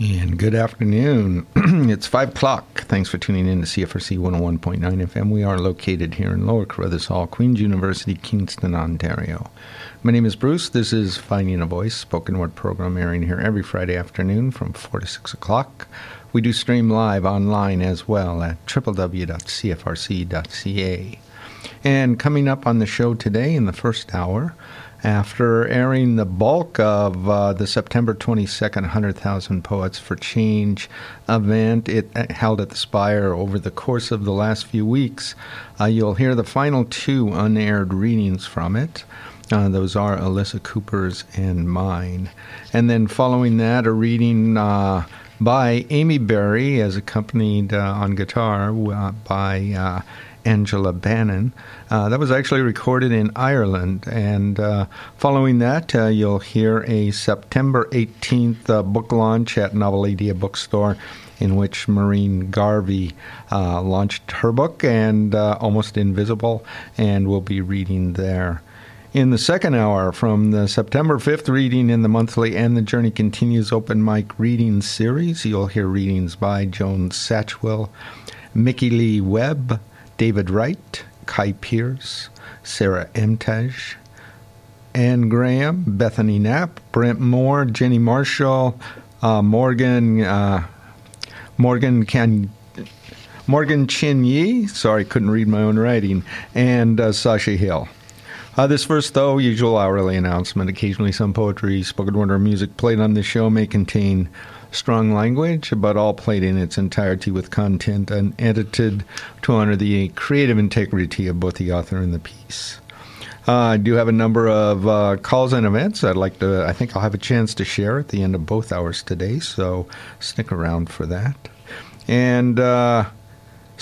And good afternoon. it's 5 o'clock. Thanks for tuning in to CFRC 101.9 FM. We are located here in Lower Carruthers Hall, Queen's University, Kingston, Ontario. My name is Bruce. This is Finding a Voice, spoken word program airing here every Friday afternoon from 4 to 6 o'clock. We do stream live online as well at www.cfrc.ca. And coming up on the show today in the first hour, after airing the bulk of uh, the September 22nd 100,000 Poets for Change event it uh, held at the Spire over the course of the last few weeks, uh, you'll hear the final two unaired readings from it. Uh, those are Alyssa Cooper's and mine. And then following that, a reading uh, by Amy Berry, as accompanied uh, on guitar by Angela Bannon. Uh, that was actually recorded in Ireland. And uh, following that, uh, you'll hear a September 18th uh, book launch at Novel Idea Bookstore in which Maureen Garvey uh, launched her book and uh, Almost Invisible, and we'll be reading there. In the second hour, from the September 5th reading in the monthly And the Journey Continues open mic reading series, you'll hear readings by Joan Satchwell, Mickey Lee Webb, David Wright, Kai Pierce, Sarah Emtage, Anne Graham, Bethany Knapp, Brent Moore, Jenny Marshall, uh, Morgan uh, Morgan Can Morgan Chin Yi. Sorry, couldn't read my own writing, and uh, Sasha Hill. Uh, this first, though, usual hourly announcement. Occasionally, some poetry, spoken word, or music played on this show may contain strong language, but all played in its entirety with content and edited to honor the creative integrity of both the author and the piece. Uh, I do have a number of uh, calls and events I'd like to, I think I'll have a chance to share at the end of both hours today, so stick around for that. And uh,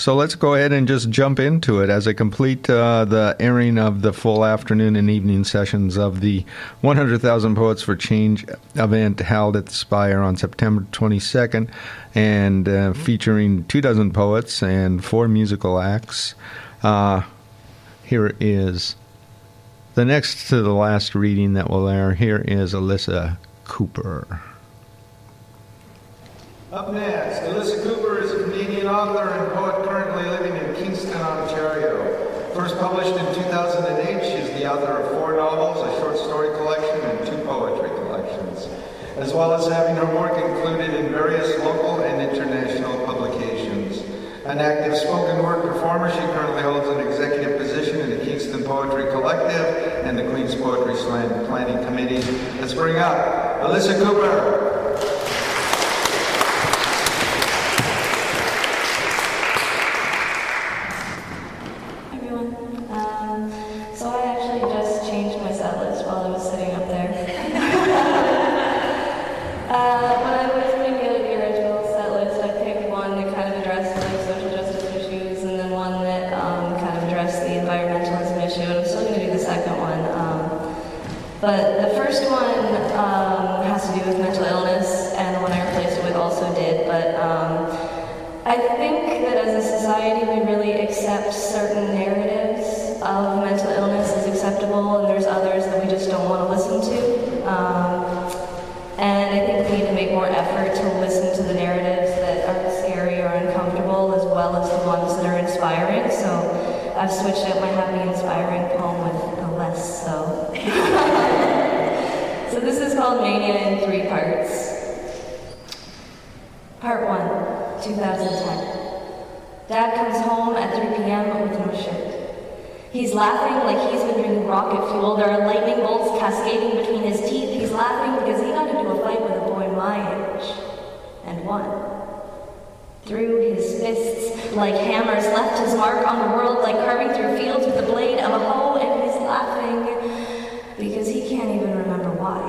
so let's go ahead and just jump into it as I complete uh, the airing of the full afternoon and evening sessions of the 100,000 Poets for Change event held at the Spire on September 22nd and uh, featuring two dozen poets and four musical acts. Uh, here is the next to the last reading that will air. Here is Alyssa Cooper. Up next, Alyssa Cooper is a Canadian author and poet currently living in Kingston, Ontario. Published in 2008, she is the author of four novels, a short story collection, and two poetry collections, as well as having her work included in various local and international publications. An active spoken word performer, she currently holds an executive position in the Kingston Poetry Collective and the Queen's Poetry Slam Planning Committee. Let's bring up Alyssa Cooper. the narratives that are scary or uncomfortable as well as the ones that are inspiring. So I've switched up my happy, inspiring poem with a less so. so this is called Mania in three parts. Part 1, 2010. Dad comes home at 3 p.m. with no shirt. He's laughing like he's been drinking rocket fuel. There are lightning bolts cascading between his teeth. He's laughing because he got into a fight with a boy my age and won. Through his fists, like hammers, left his mark on the world, like carving through fields with the blade of a hoe, and he's laughing because he can't even remember why.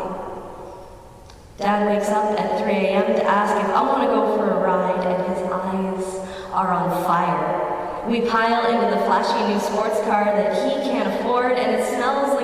Dad wakes up at 3 a.m. to ask if I want to go for a ride, and his eyes are on fire. We pile into the flashy new sports car that he can't afford, and it smells like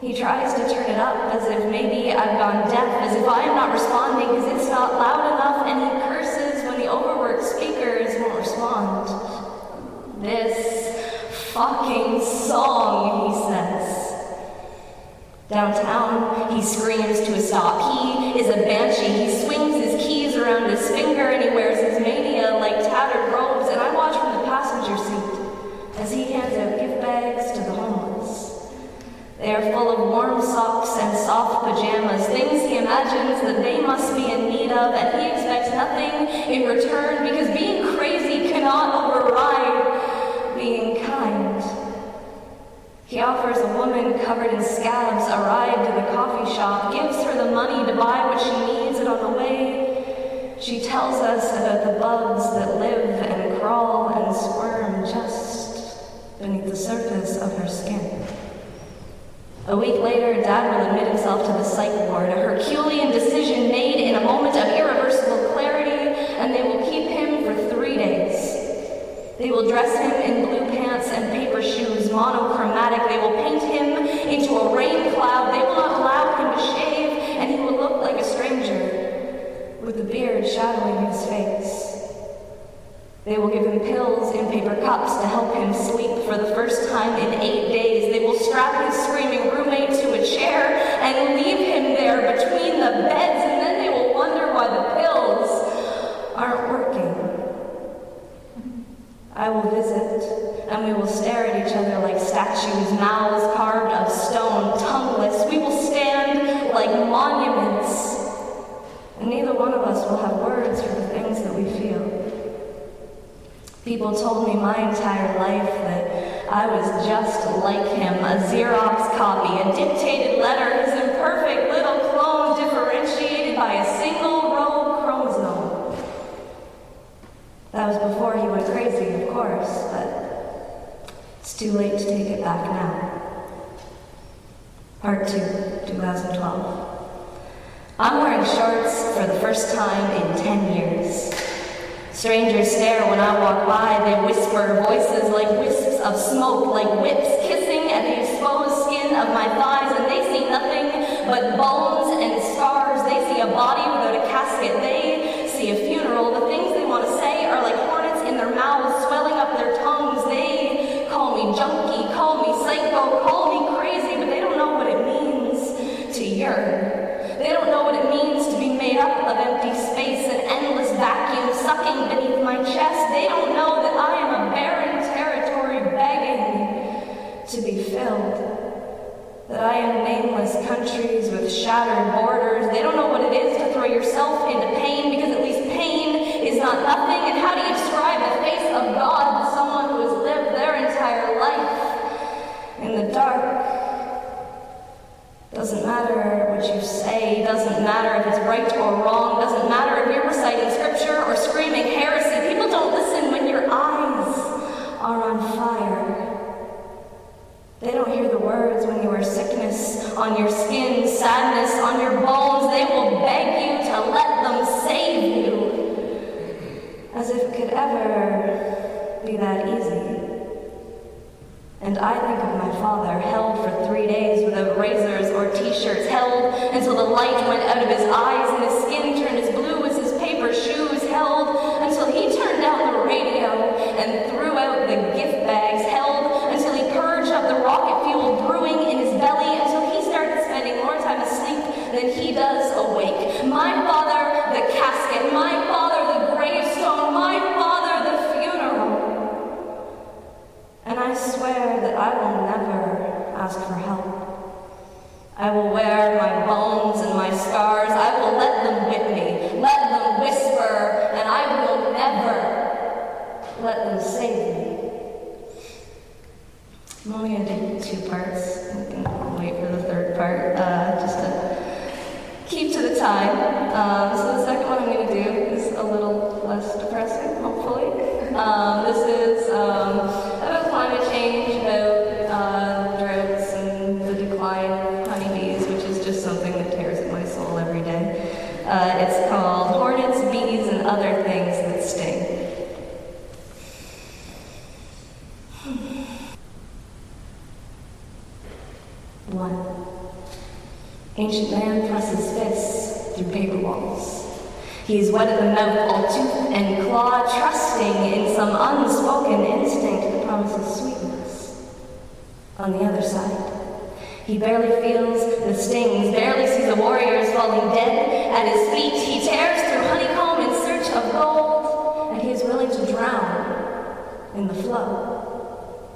He tries to turn it up as if maybe I've gone deaf, as if I am not responding because it's not loud enough, and he curses when the overworked speakers won't respond. This fucking song, he says. Downtown, he screams to a stop. He is a banshee. He swings his keys around his finger and he wears his mania like tattered robes. And I watch from the passenger seat as he hands out gift bags to the. They are full of warm socks and soft pajamas, things he imagines that they must be in need of, and he expects nothing in return because being crazy cannot override being kind. He offers a woman covered in scabs a ride to the coffee shop, gives her the money to buy what she needs, and on the way, she tells us about the bugs that live and crawl and squirm just beneath the surface of her skin. A week later, Dad will admit himself to the psych ward, a Herculean decision made in a moment of irreversible clarity, and they will keep him for three days. They will dress him in blue pants and paper shoes, monochromatic. They will paint him into a rain cloud. They will not allow him to shave, and he will look like a stranger with the beard shadowing his face. They will give him pills in paper cups to help him sleep for the first time in eight days. They will strap his screaming to a chair and leave him there between the beds, and then they will wonder why the pills aren't working. I will visit, and we will stare at each other like statues, mouths carved of stone, tongueless. We will stand like monuments, and neither one of us will have words for the things that we feel. People told me my entire life that I was just like him, a Xerox copy, a dictated letter, his imperfect little clone differentiated by a single row chromosome. That was before he went crazy, of course, but it's too late to take it back now. Part 2, 2012. I'm wearing shorts for the first time in 10 years. Strangers stare when I walk by. They whisper voices like of smoke, like whips kissing at the exposed skin of my thighs, and they see nothing but bones and scars. They see a body without a casket. They countries with shattered borders. They don't know what it is to throw yourself into pain because at least pain is not nothing. And how do you describe the face of God to someone who has lived their entire life in the dark? Doesn't matter what you say, doesn't matter if it's right or wrong, doesn't matter if you're reciting scripture or screaming heresy. People don't listen when your eyes are on fire. They don't hear the words when you are sickness on your skin, sadness on your bones. They will beg you to let them save you. As if it could ever be that easy. And I think of my father, held for three days without razors or t-shirts, held until the light went out of his eyes and his skin turned as blue as his paper shoes, held until he turned down the radio and I will never ask for help. I will wear my bones and my scars. I will let them whip me, let them whisper, and I will never let them save me. I'm only going to do two parts. I wait for the third part uh, just to keep to the time. Um, so the second one I'm going to do is a little less depressing, hopefully. Um, this is um, about climate change, about uh, droughts and the decline of honeybees, which is just something that tears at my soul every day. Uh, it's called Hornets, Bees, and Other Things That Sting. One. Ancient man presses fists through paper walls. He is wet at the mouth, all tooth and claw, trusting in some unspoken instinct that promises sweetness. On the other side, he barely feels the stings, barely sees the warriors falling dead at his feet. He tears through honeycomb in search of gold, and he is willing to drown in the flow.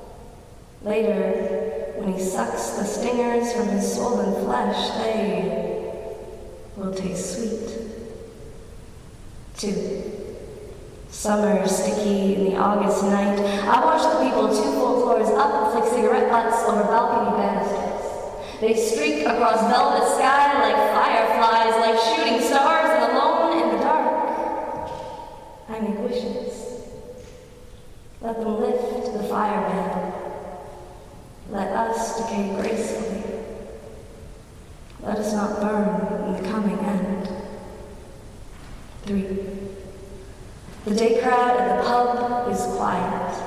Later, when he sucks the stingers from his swollen flesh, they will taste sweet. Two. Summer sticky in the August night. I watch the people two full floors up flick cigarette butts over balcony banisters. They streak across velvet sky like fireflies, like shooting stars, and alone in the dark. I make wishes. Let them lift the fireman. Let us decay gracefully. Let us not burn in the coming end. Three. The day crowd at the pub is quiet.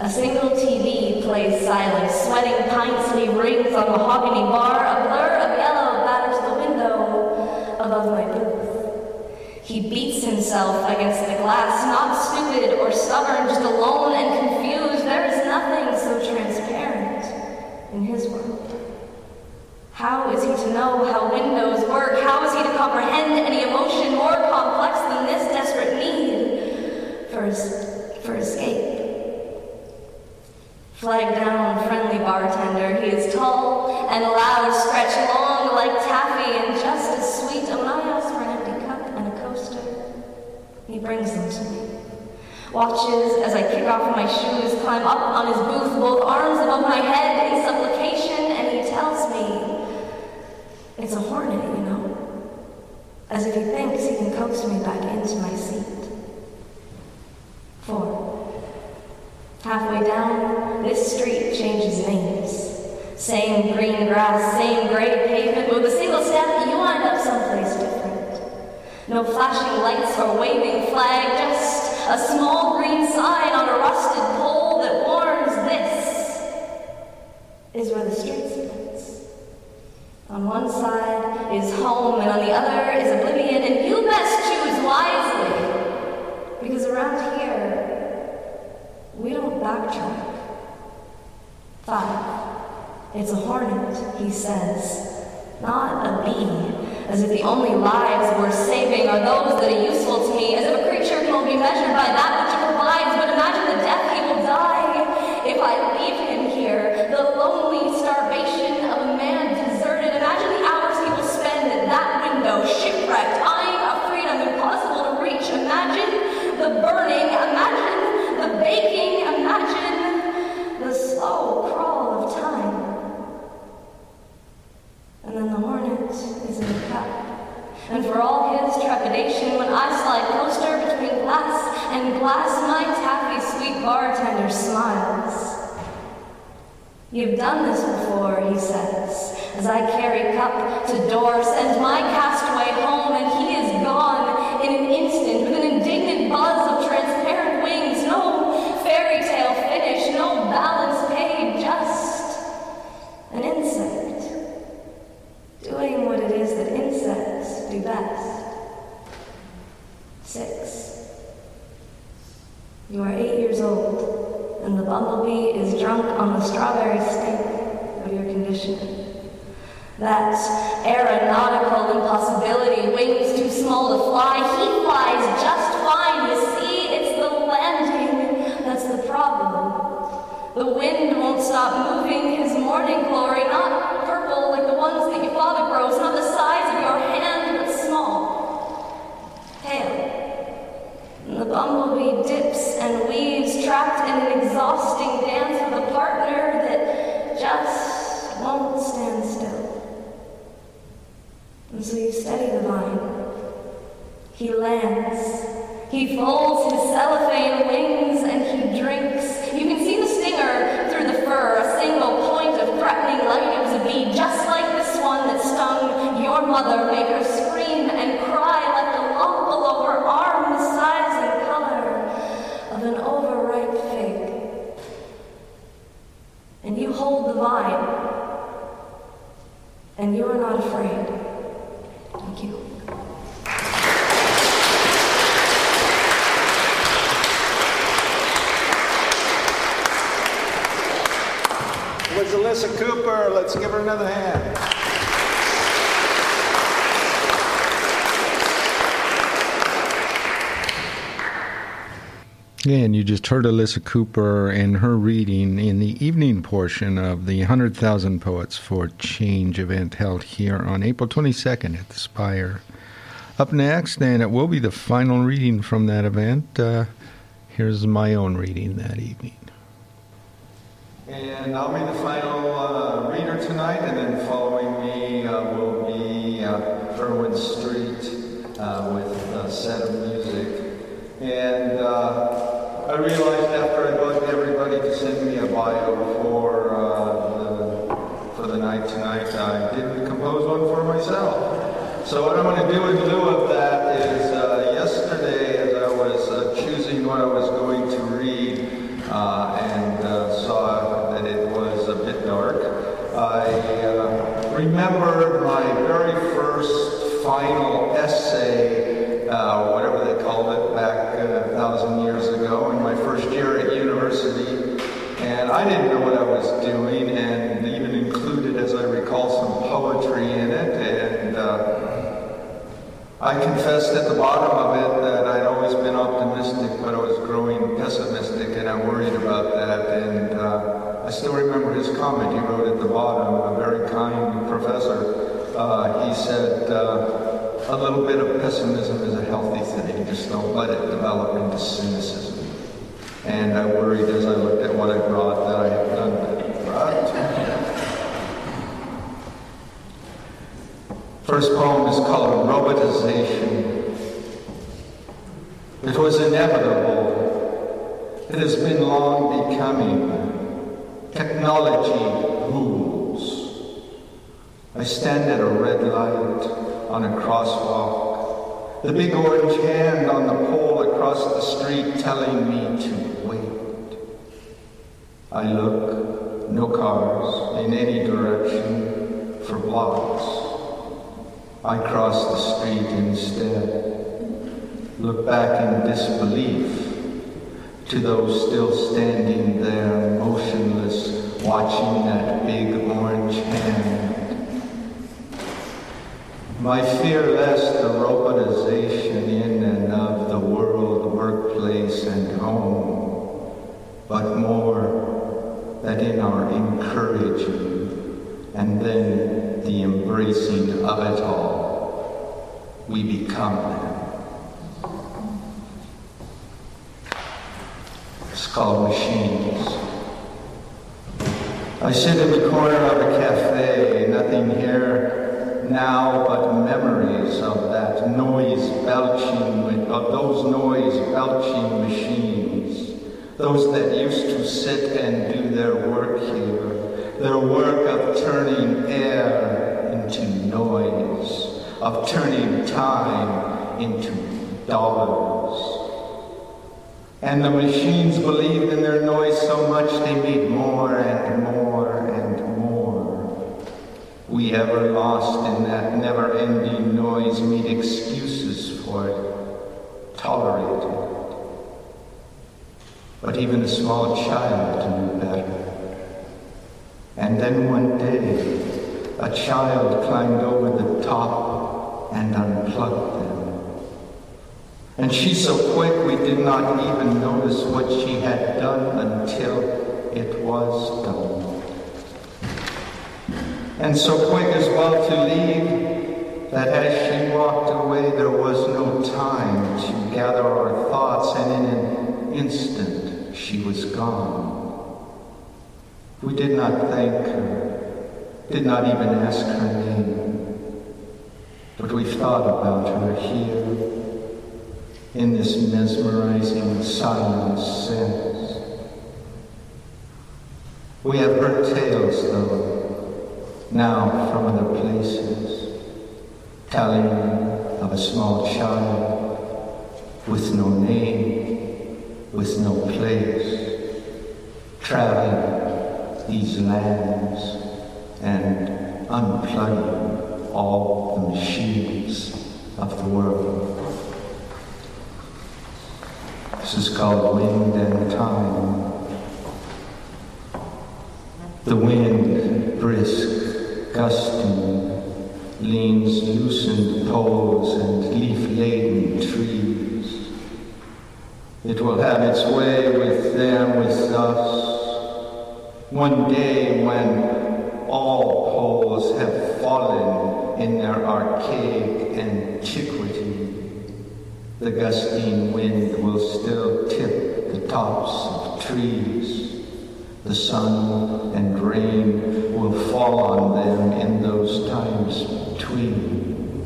A single TV plays silent, sweating pine sleeve rings on mahogany bar. A blur of yellow batters the window above my booth. He beats himself against the glass, not stupid or stubborn, just alone and confused. There is nothing so transparent his world. How is he to know how windows work? How is he to comprehend any emotion more complex than this desperate need for, for escape? Flag down, friendly bartender. He is tall and loud, stretched long like taffy, and just as sweet. a I for an empty cup and a coaster, he brings them to me. Watches as I kick off my shoes, climb up on his booth, both arms above my head in supplication, it's a hornet, you know, as if he thinks he can coax me back into my seat. Four. Halfway down, this street changes names. Same green grass, same gray pavement. With a single step, you wind up someplace different. No flashing lights or waving flag, just a small green sign on a rusted pole that warns this is where the street splits. On one side is home, and on the other is oblivion, and you best choose wisely. Because around here, we don't backtrack. Five. It's a hornet, he says, not a bee. As if the only lives worth saving are those that are useful to me, as if a creature can be measured by that which it provides. But imagine the death he will die if I And for all his trepidation, when I slide closer between glass and glass, my taffy sweet bartender smiles. You've done this before, he says, as I carry cup to door, send my castaway home, and he You are eight years old, and the bumblebee is drunk on the strawberry stink of your conditioner. That aeronautical impossibility, wings too small to fly, he flies just fine. You see, it's the landing that's the problem. The wind won't stop moving his morning glory, not purple like the ones that your father grows, not the size of your hand, but small, pale. And the bumblebee dips and weaves, trapped in an exhausting dance with a partner that just won't stand still. And so you steady the vine. He lands. He folds his cellophane wings and he drinks. You can see the stinger through the fur, a single point of threatening light. It was a bee just like this one that stung your mother, made her scream and cry, left a lump below her arm the size and color of an overripe fig. And you hold the vine and you are not afraid. Thank you. With Alyssa Cooper, let's give her another hand. And you just heard Alyssa Cooper and her reading in the evening portion of the 100,000 Poets for Change event held here on April 22nd at the Spire. Up next, and it will be the final reading from that event, uh, here's my own reading that evening. And I'll be the final uh, reader tonight, and then following me uh, will be uh, Irwin Street uh, with a set of music. And uh, I realized after I bugged everybody to send me a bio for uh, the, for the night tonight, I didn't compose one for myself. So what I'm going to do in lieu of that is uh, yesterday, as I was uh, choosing what I was going to read uh, and uh, saw that it was a bit dark, I uh, remembered my very first final essay, uh, whatever they called it back uh, a thousand years ago, in my first year at university. And I didn't know what I was doing, and even included, as I recall, some poetry in it. And uh, I confessed at the bottom of it that I'd always been optimistic, but I was growing pessimistic, and I worried about that. And uh, I still remember his comment he wrote at the bottom, a very kind professor. Uh, he said, uh, a little bit of pessimism is a healthy thing, just don't let it develop into cynicism. And I worried as I looked at what I brought that I had done that. First poem is called Robotization. It was inevitable. It has been long becoming. Technology rules. I stand at a red light on a crosswalk. The big orange hand on the pole across the street telling me to wait. I look, no cars in any direction for blocks. I cross the street instead. Look back in disbelief to those still standing there motionless, watching that big orange hand. My fear lest the robotization in and of the world, workplace, and home, but more that in our encouraging and then the embracing of it all, we become them. It's called machines. I sit in the corner of a cafe, nothing here now but memories of that noise belching, of those noise belching machines, those that used to sit and do their work here, their work of turning air into noise, of turning time into dollars. And the machines believed in their noise so much they made more and more and. Ever lost in that never ending noise made excuses for it, tolerated it. But even a small child knew better. And then one day, a child climbed over the top and unplugged them. And she so quick we did not even notice what she had done until it was done. And so quick as well to leave that as she walked away there was no time to gather our thoughts and in an instant she was gone. We did not thank her, did not even ask her name, but we thought about her here in this mesmerizing silence sense. We have heard tales, though, now from other places, telling of a small child with no name, with no place, traveling these lands and unplugging all the machines of the world. This is called wind and time. The wind, brisk, gusting, leans loosened poles and leaf-laden trees. It will have its way with them, with us. One day when all poles have fallen in their archaic antiquity, the gusting wind will still tip the tops of trees. The sun and rain will fall on them in those times between.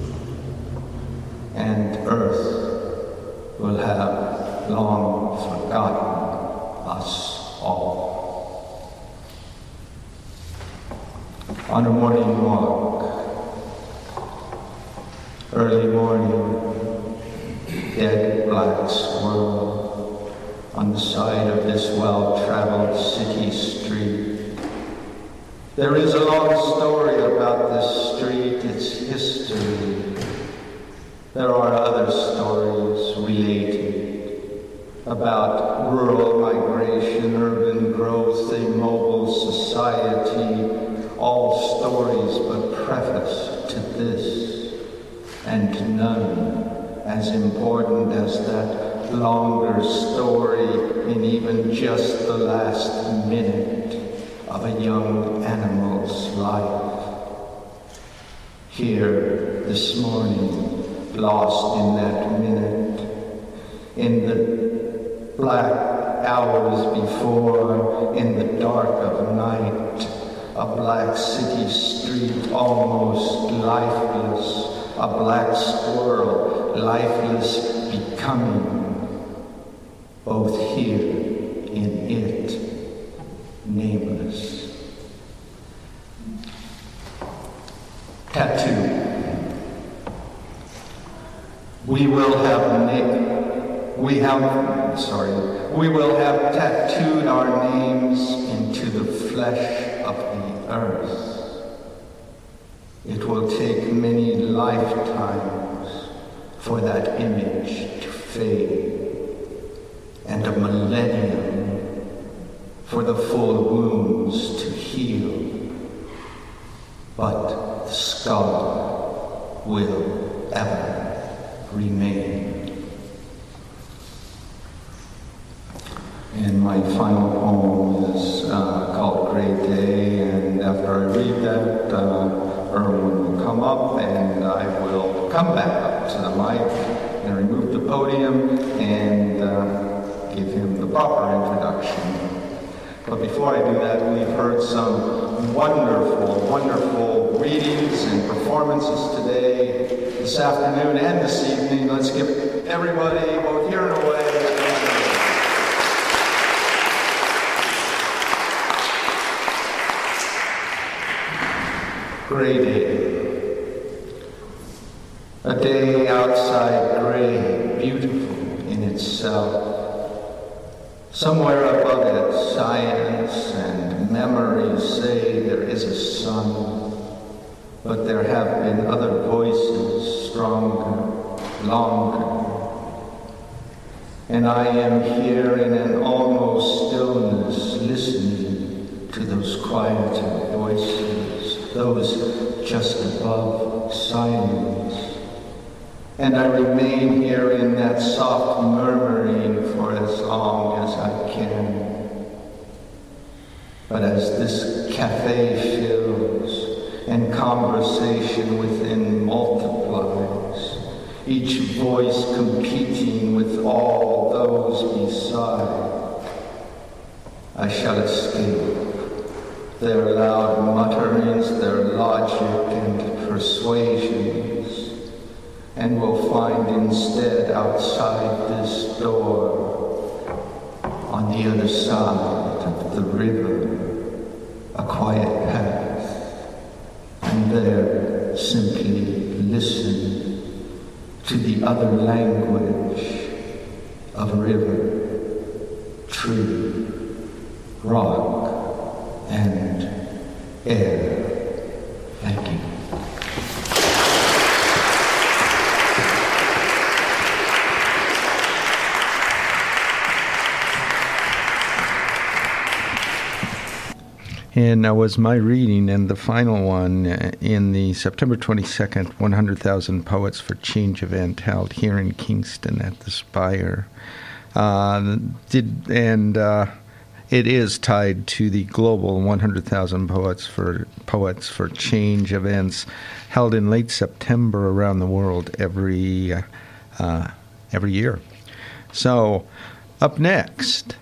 And earth will have long forgotten us all. On a morning walk, early morning, dead black squirrel on the side of this well-traveled city street. There is a long story about this street, its history. There are other stories related about rural migration, urban growth, a mobile society, all stories but preface to this, and none as important as that longer story in even just the last minute of a young animal's life. Here this morning, lost in that minute, in the black hours before, in the dark of night, a black city street almost lifeless, a black squirrel lifeless becoming, both here in it, nameless. Tattoo. We will have na- we have sorry, we will have tattooed our names into the flesh of the earth. It will take many lifetimes for that image to fade, millennium for the full wounds to heal. But the skull will ever remain. And my final poem is uh, called Great Day, and after I read that, uh, Erwin will come up and I will come back up to the mic and remove the podium and uh, give him the proper introduction. But before I do that, we've heard some wonderful, wonderful readings and performances today, this afternoon and this evening. Let's give everybody, both here and away, Gray day. A day outside gray, beautiful in itself. Somewhere above it, science and memory say there is a sun, but there have been other voices, stronger, longer. And I am here in an almost stillness, listening to those quieter voices, those just above silence. And I remain here in that soft murmuring for as long as I can. But as this cafe fills and conversation within multiplies, each voice competing with all those beside, I shall escape their loud mutterings, their logic and persuasions, and will find instead outside this door, on the other side of the river, a quiet path, and there simply listen to the other language of river, tree, rock, That was my reading, and the final one uh, in the September 22nd 100,000 Poets for Change event held here in Kingston at the Spire. Uh, did and uh, it is tied to the global 100,000 poets for poets for change events held in late September around the world every uh, every year. So, up next,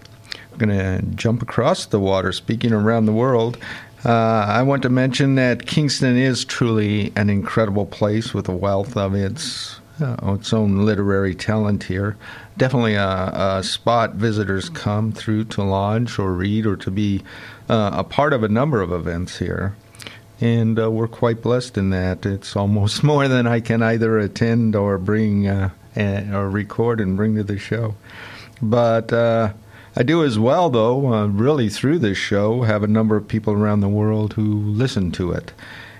going to jump across the water. Speaking around the world, uh, I want to mention that Kingston is truly an incredible place with a wealth of its uh, its own literary talent here. Definitely a, a, spot visitors come through to lodge or read or to be uh, a part of a number of events here. And uh, we're quite blessed in that. It's almost more than I can either attend or bring uh, or record and bring to the show. But uh, I do as well, though, uh, really through this show, have a number of people around the world who listen to it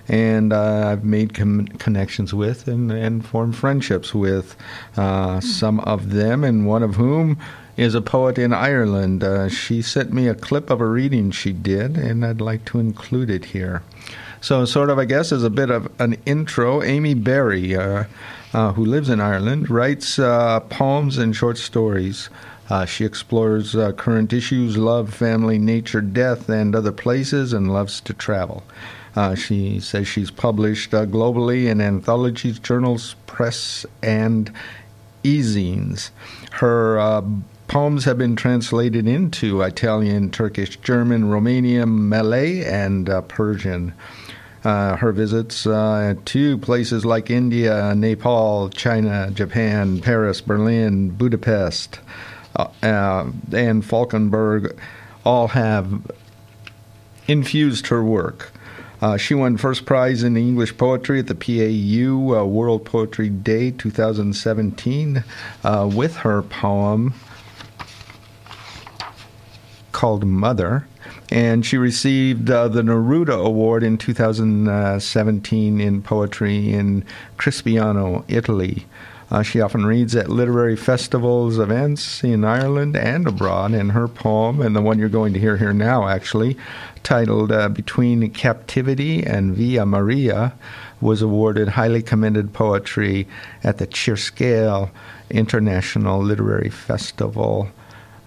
and uh, I've made com- connections with and, and formed friendships with uh, some of them, and one of whom is a poet in Ireland. Uh, she sent me a clip of a reading she did, and I'd like to include it here. So, sort of, I guess, as a bit of an intro, Amy Berry, uh, uh, who lives in Ireland, writes uh, poems and short stories. Uh, she explores uh, current issues, love, family, nature, death, and other places, and loves to travel. Uh, she says she's published uh, globally in anthologies, journals, press, and e-zines. Her uh, poems have been translated into Italian, Turkish, German, Romanian, Malay, and uh, Persian. Uh, her visits uh, to places like India, Nepal, China, Japan, Paris, Berlin, Budapest, and Falkenberg all have infused her work. Uh, she won first prize in English poetry at the PAU uh, World Poetry Day 2017 uh, with her poem called Mother. And she received uh, the Neruda Award in 2017 in poetry in Crispiano, Italy. Uh, she often reads at literary festivals, events in Ireland and abroad, and her poem, and the one you're going to hear here now, actually, titled uh, Between Captivity and Via Maria, was awarded highly commended poetry at the Txirskale International Literary Festival.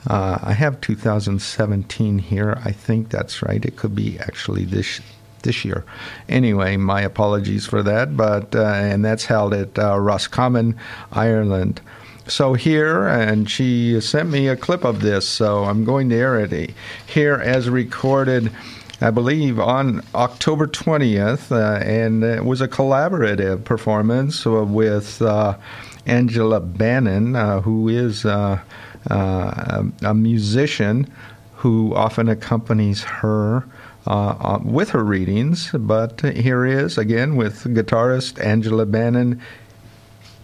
Uh, I have 2017 here. I think that's right. It could be actually this this year. Anyway, my apologies for that, but uh, and that's held at uh, Roscommon, Ireland. So here, and she sent me a clip of this, so I'm going to air it here as recorded. I believe on October 20th, uh, and it was a collaborative performance with uh, Angela Bannon, uh, who is uh, a musician who often accompanies her uh, uh, with her readings, but here is again with guitarist Angela Bannon,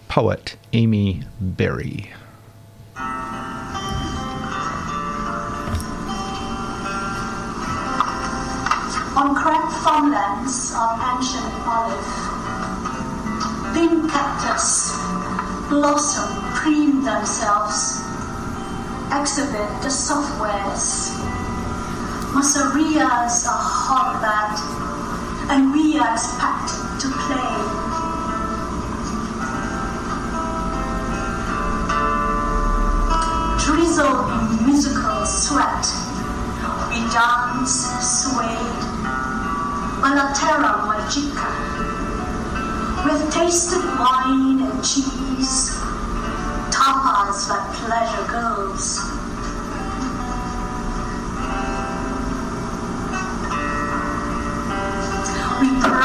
poet Amy Berry. On cracked farmlands of ancient olive, thin cactus blossom preen themselves, exhibit the softwares Masarias are hotbed, and we are expected to play. Drizzle in musical sweat, we dance, sway, on la terra magica, with tasted wine and cheese, tapas where pleasure goes.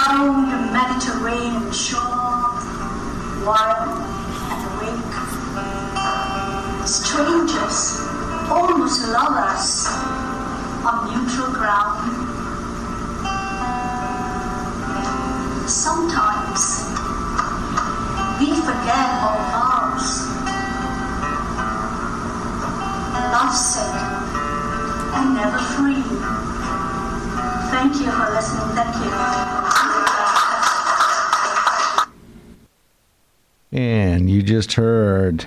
Prowl the Mediterranean shore, wild and awake. Strangers, almost lovers, on neutral ground. Sometimes we forget our vows. Love sick and never free. Thank you for listening. You. Just heard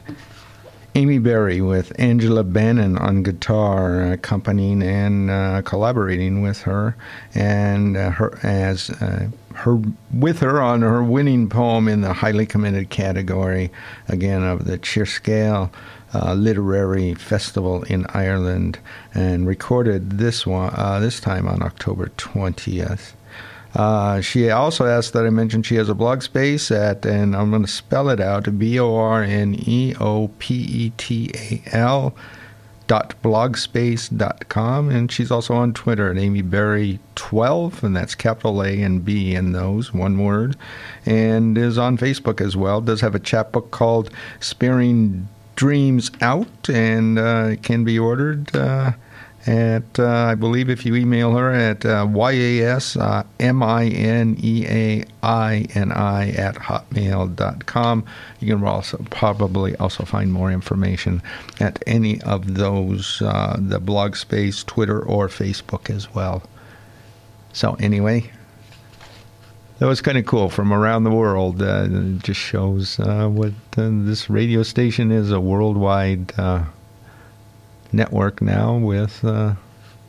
Amy Berry with Angela Bannon on guitar, accompanying and uh, collaborating with her, and uh, her as uh, her with her on her winning poem in the highly committed category, again of the Cheerscale uh, Literary Festival in Ireland, and recorded this one uh, this time on October twentieth. Uh, she also asked that I mention she has a blog space at, and I'm going to spell it out, B O R N E O P E T A L dot blogspace.com and she's also on Twitter at Amy Berry 12 and that's capital A and B in those one word. And is on Facebook as well does have a chapbook called Sparing Dreams Out and uh, it can be ordered uh, at, uh, I believe, if you email her at uh, Y-A-S-M-I-N-E-A-I-N-I at hotmail.com. You can also probably also find more information at any of those, uh, the blog space, Twitter, or Facebook as well. So anyway, that was kind of cool from around the world. Uh, it just shows uh, what uh, this radio station is a worldwide uh, network now with uh,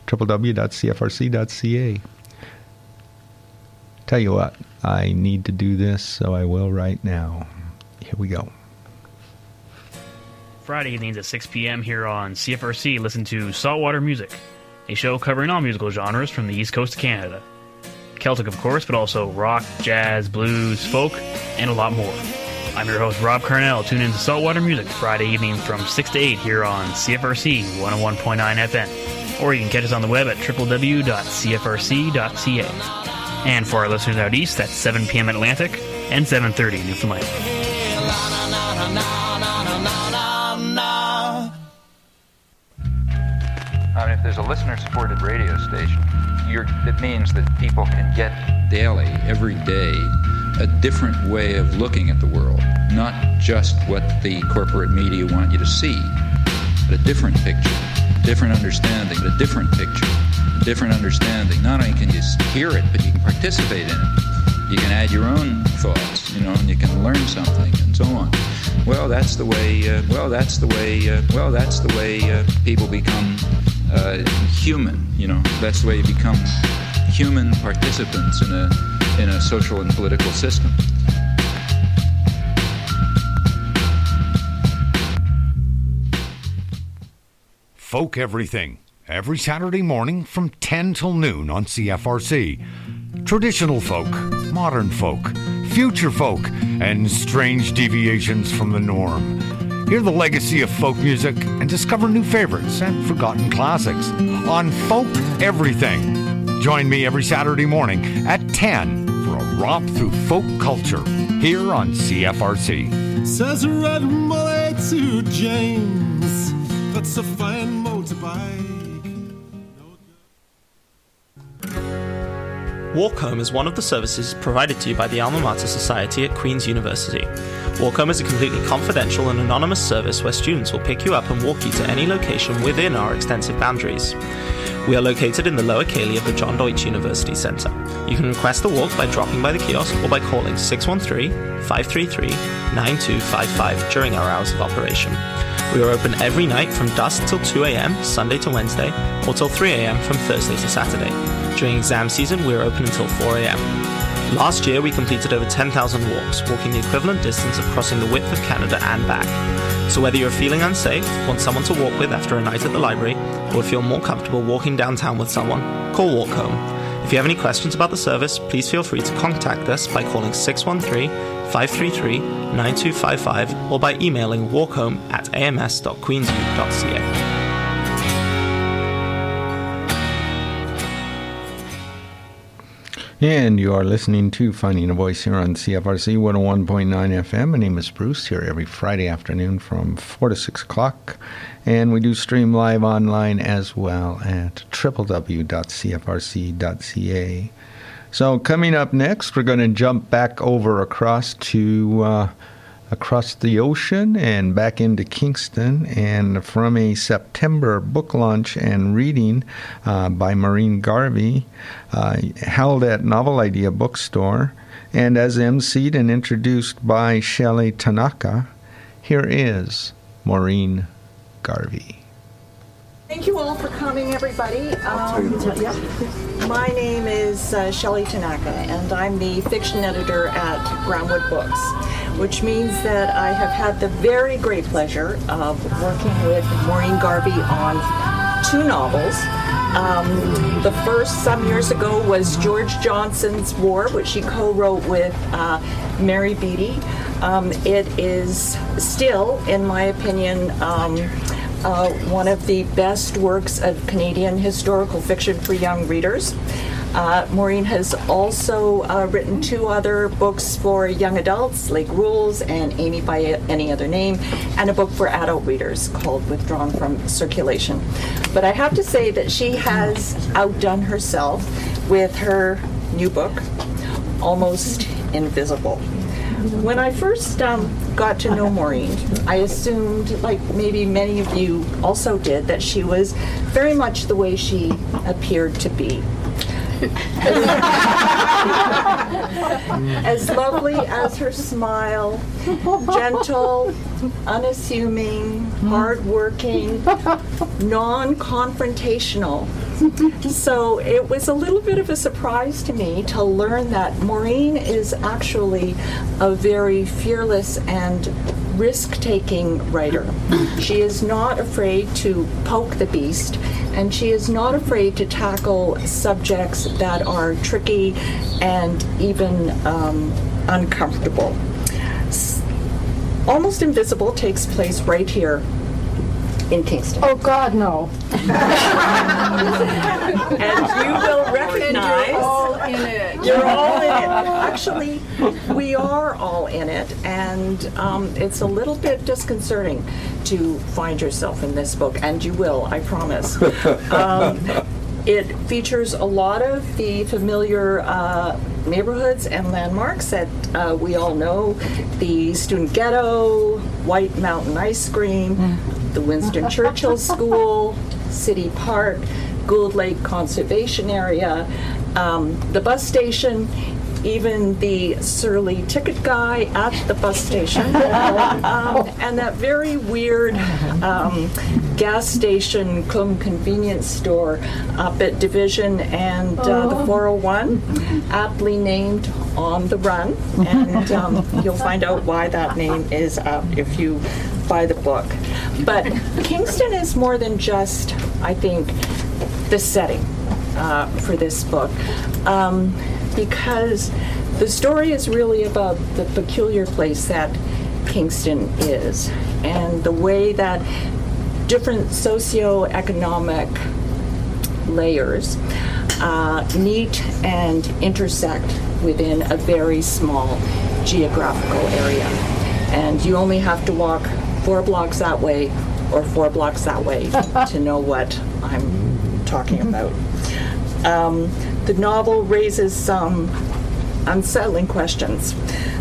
www.cfrc.ca. Tell you what, I need to do this, so I will right now. Here we go. Friday evenings at 6 p.m. here on CFRC, listen to Saltwater Music, a show covering all musical genres from the East Coast of Canada. Celtic, of course, but also rock, jazz, blues, folk, and a lot more. I'm your host, Rob Carnell. Tune in to Saltwater Music Friday evening from 6 to 8 here on CFRC 101.9 FM. Or you can catch us on the web at www.cfrc.ca. And for our listeners out east, that's 7 p.m. Atlantic and 7.30 Newfoundland. I mean, if there's a listener-supported radio station, it means that people can get daily, every day, a different way of looking at the world, not just what the corporate media want you to see, but a different picture, different understanding, a different picture, a different understanding. Not only can you hear it, but you can participate in it. You can add your own thoughts, you know, and you can learn something, and so on. Well, that's the way. Uh, well, that's the way. Uh, well, that's the way uh, people become uh, human. You know, that's the way you become human participants in a in a social and political system. Folk Everything, every Saturday morning from 10 till noon on CFRC. Traditional folk, modern folk, future folk, and strange deviations from the norm. Hear the legacy of folk music and discover new favorites and forgotten classics on Folk Everything. Join me every Saturday morning at 10 for a romp through folk culture here on CFRC. Says a red boy to James, that's a fine motorbike. Walk Home is one of the services provided to you by the Alma Mater Society at Queen's University. Walk Home is a completely confidential and anonymous service where students will pick you up and walk you to any location within our extensive boundaries. We are located in the Lower Ceilidh of the John Deutsch University Centre. You can request a walk by dropping by the kiosk or by calling 613 533 9255 during our hours of operation. We are open every night from dusk till 2 a.m., Sunday to Wednesday, or till 3 a.m. from Thursday to Saturday. During exam season, we are open until 4 a.m. Last year, we completed over 10,000 walks, walking the equivalent distance of crossing the width of Canada and back. So, whether you're feeling unsafe, want someone to walk with after a night at the library, or feel more comfortable walking downtown with someone, call Walk Home. If you have any questions about the service, please feel free to contact us by calling 613 533 9255 or by emailing walkhome at ams.queensu.ca. And you are listening to Finding a Voice here on CFRC 101.9 FM. My name is Bruce, here every Friday afternoon from 4 to 6 o'clock. And we do stream live online as well at www.cfrc.ca. So, coming up next, we're going to jump back over across to. Uh, across the ocean and back into Kingston, and from a September book launch and reading uh, by Maureen Garvey, uh, held at Novel Idea Bookstore, and as emceed and introduced by Shelley Tanaka, here is Maureen Garvey. Thank you all for coming, everybody. Um, my name is uh, Shelley Tanaka, and I'm the fiction editor at Groundwood Books, which means that I have had the very great pleasure of working with Maureen Garvey on two novels. Um, the first, some years ago, was George Johnson's War, which she co wrote with uh, Mary Beaty. Um, it is still, in my opinion, um, uh, one of the best works of Canadian historical fiction for young readers. Uh, Maureen has also uh, written two other books for young adults, Lake Rules and Amy by Any Other Name, and a book for adult readers called Withdrawn from Circulation. But I have to say that she has outdone herself with her new book, Almost Invisible. When I first um, got to know Maureen, I assumed, like maybe many of you also did, that she was very much the way she appeared to be. as lovely as her smile, gentle, unassuming, hardworking, non confrontational. So it was a little bit of a surprise to me to learn that Maureen is actually a very fearless and risk taking writer. She is not afraid to poke the beast, and she is not afraid to tackle subjects that are tricky and even um, uncomfortable. Almost Invisible takes place right here in Kingston. Oh, God, no. and you will recognize. you're all in it. You're all in it. Actually, we are all in it, and um, it's a little bit disconcerting to find yourself in this book, and you will, I promise. Um, it features a lot of the familiar uh, neighborhoods and landmarks that uh, we all know the student ghetto, White Mountain ice cream, the Winston Churchill School, City Park, Gould Lake Conservation Area, um, the bus station, even the surly ticket guy at the bus station, um, and that very weird um, gas station cum convenience store up at Division and uh, the 401, aptly named On the Run, and um, you'll find out why that name is up if you buy the book. But Kingston is more than just, I think, the setting uh, for this book. Um, because the story is really about the peculiar place that Kingston is and the way that different socioeconomic layers uh, meet and intersect within a very small geographical area. And you only have to walk four blocks that way or four blocks that way to know what I'm talking about. Um, the novel raises some unsettling questions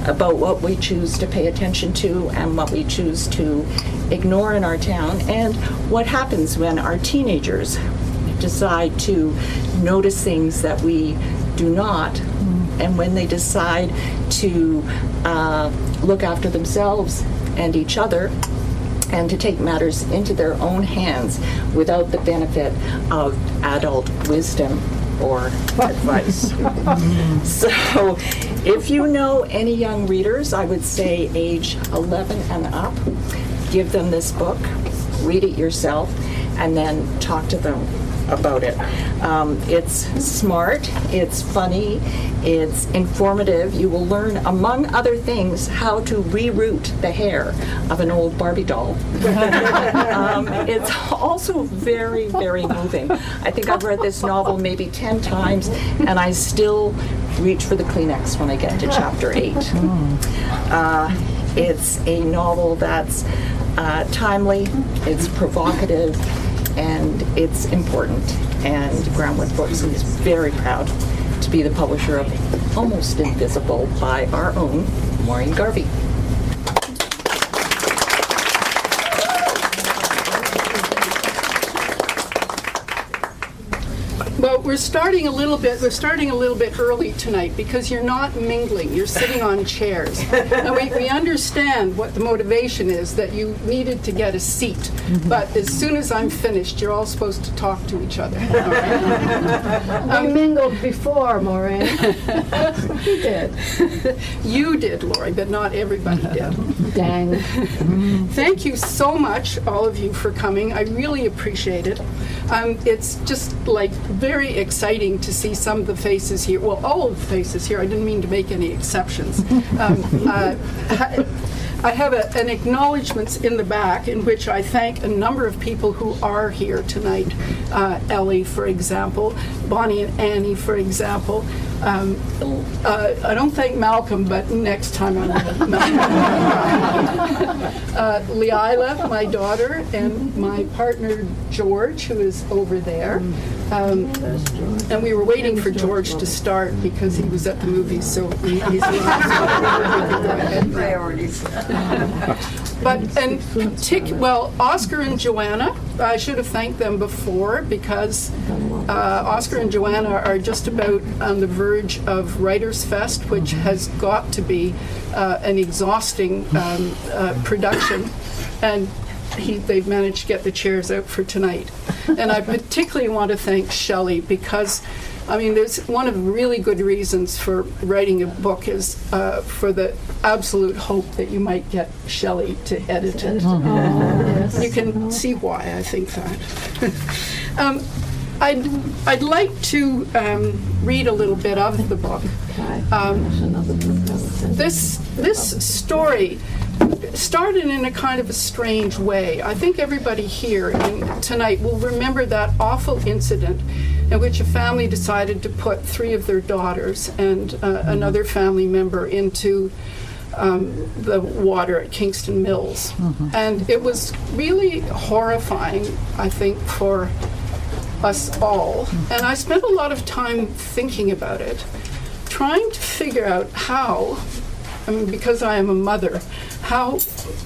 about what we choose to pay attention to and what we choose to ignore in our town, and what happens when our teenagers decide to notice things that we do not, and when they decide to uh, look after themselves and each other and to take matters into their own hands without the benefit of adult wisdom or advice. so, if you know any young readers, I would say age 11 and up, give them this book, read it yourself, and then talk to them about it. Um, it's smart, it's funny, it's informative. You will learn, among other things, how to reroute the hair of an old Barbie doll. um, it's also very, very moving. I think I've read this novel maybe 10 times, and I still reach for the Kleenex when I get to chapter 8. Uh, it's a novel that's uh, timely, it's provocative, and it's important. And Groundwood Books is very proud to be the publisher of Almost Invisible by our own Maureen Garvey. We're starting a little bit. We're starting a little bit early tonight because you're not mingling. You're sitting on chairs, and we, we understand what the motivation is that you needed to get a seat. But as soon as I'm finished, you're all supposed to talk to each other. all right? We mingled before, Maureen. we did. You did, Lori, but not everybody did. Dang. Thank you so much, all of you, for coming. I really appreciate it. Um, it's just like very exciting to see some of the faces here. Well, all of the faces here. I didn't mean to make any exceptions. Um, uh, I have a, an acknowledgments in the back in which I thank a number of people who are here tonight. Uh, Ellie, for example, Bonnie and Annie, for example. Um, uh, I don't thank Malcolm, but next time I will. Uh, Leila, my daughter, and my partner George, who is over there. Um, and we were waiting for George to start because he was at the movies, so he, he's Priorities. But and well, Oscar and Joanna, I should have thanked them before because uh, Oscar and Joanna are just about on the verge of Writers Fest, which has got to be uh, an exhausting um, uh, production, and he, they've managed to get the chairs out for tonight. And I particularly want to thank Shelley because. I mean, there's one of the really good reasons for writing a book is uh, for the absolute hope that you might get Shelley to edit it. You can see why I think that. um, I'd, I'd like to um, read a little bit of the book. Um, this this story started in a kind of a strange way. I think everybody here in, tonight will remember that awful incident in which a family decided to put three of their daughters and uh, another family member into um, the water at Kingston Mills. And it was really horrifying, I think, for us all. And I spent a lot of time thinking about it, trying to figure out how, I mean, because I am a mother, how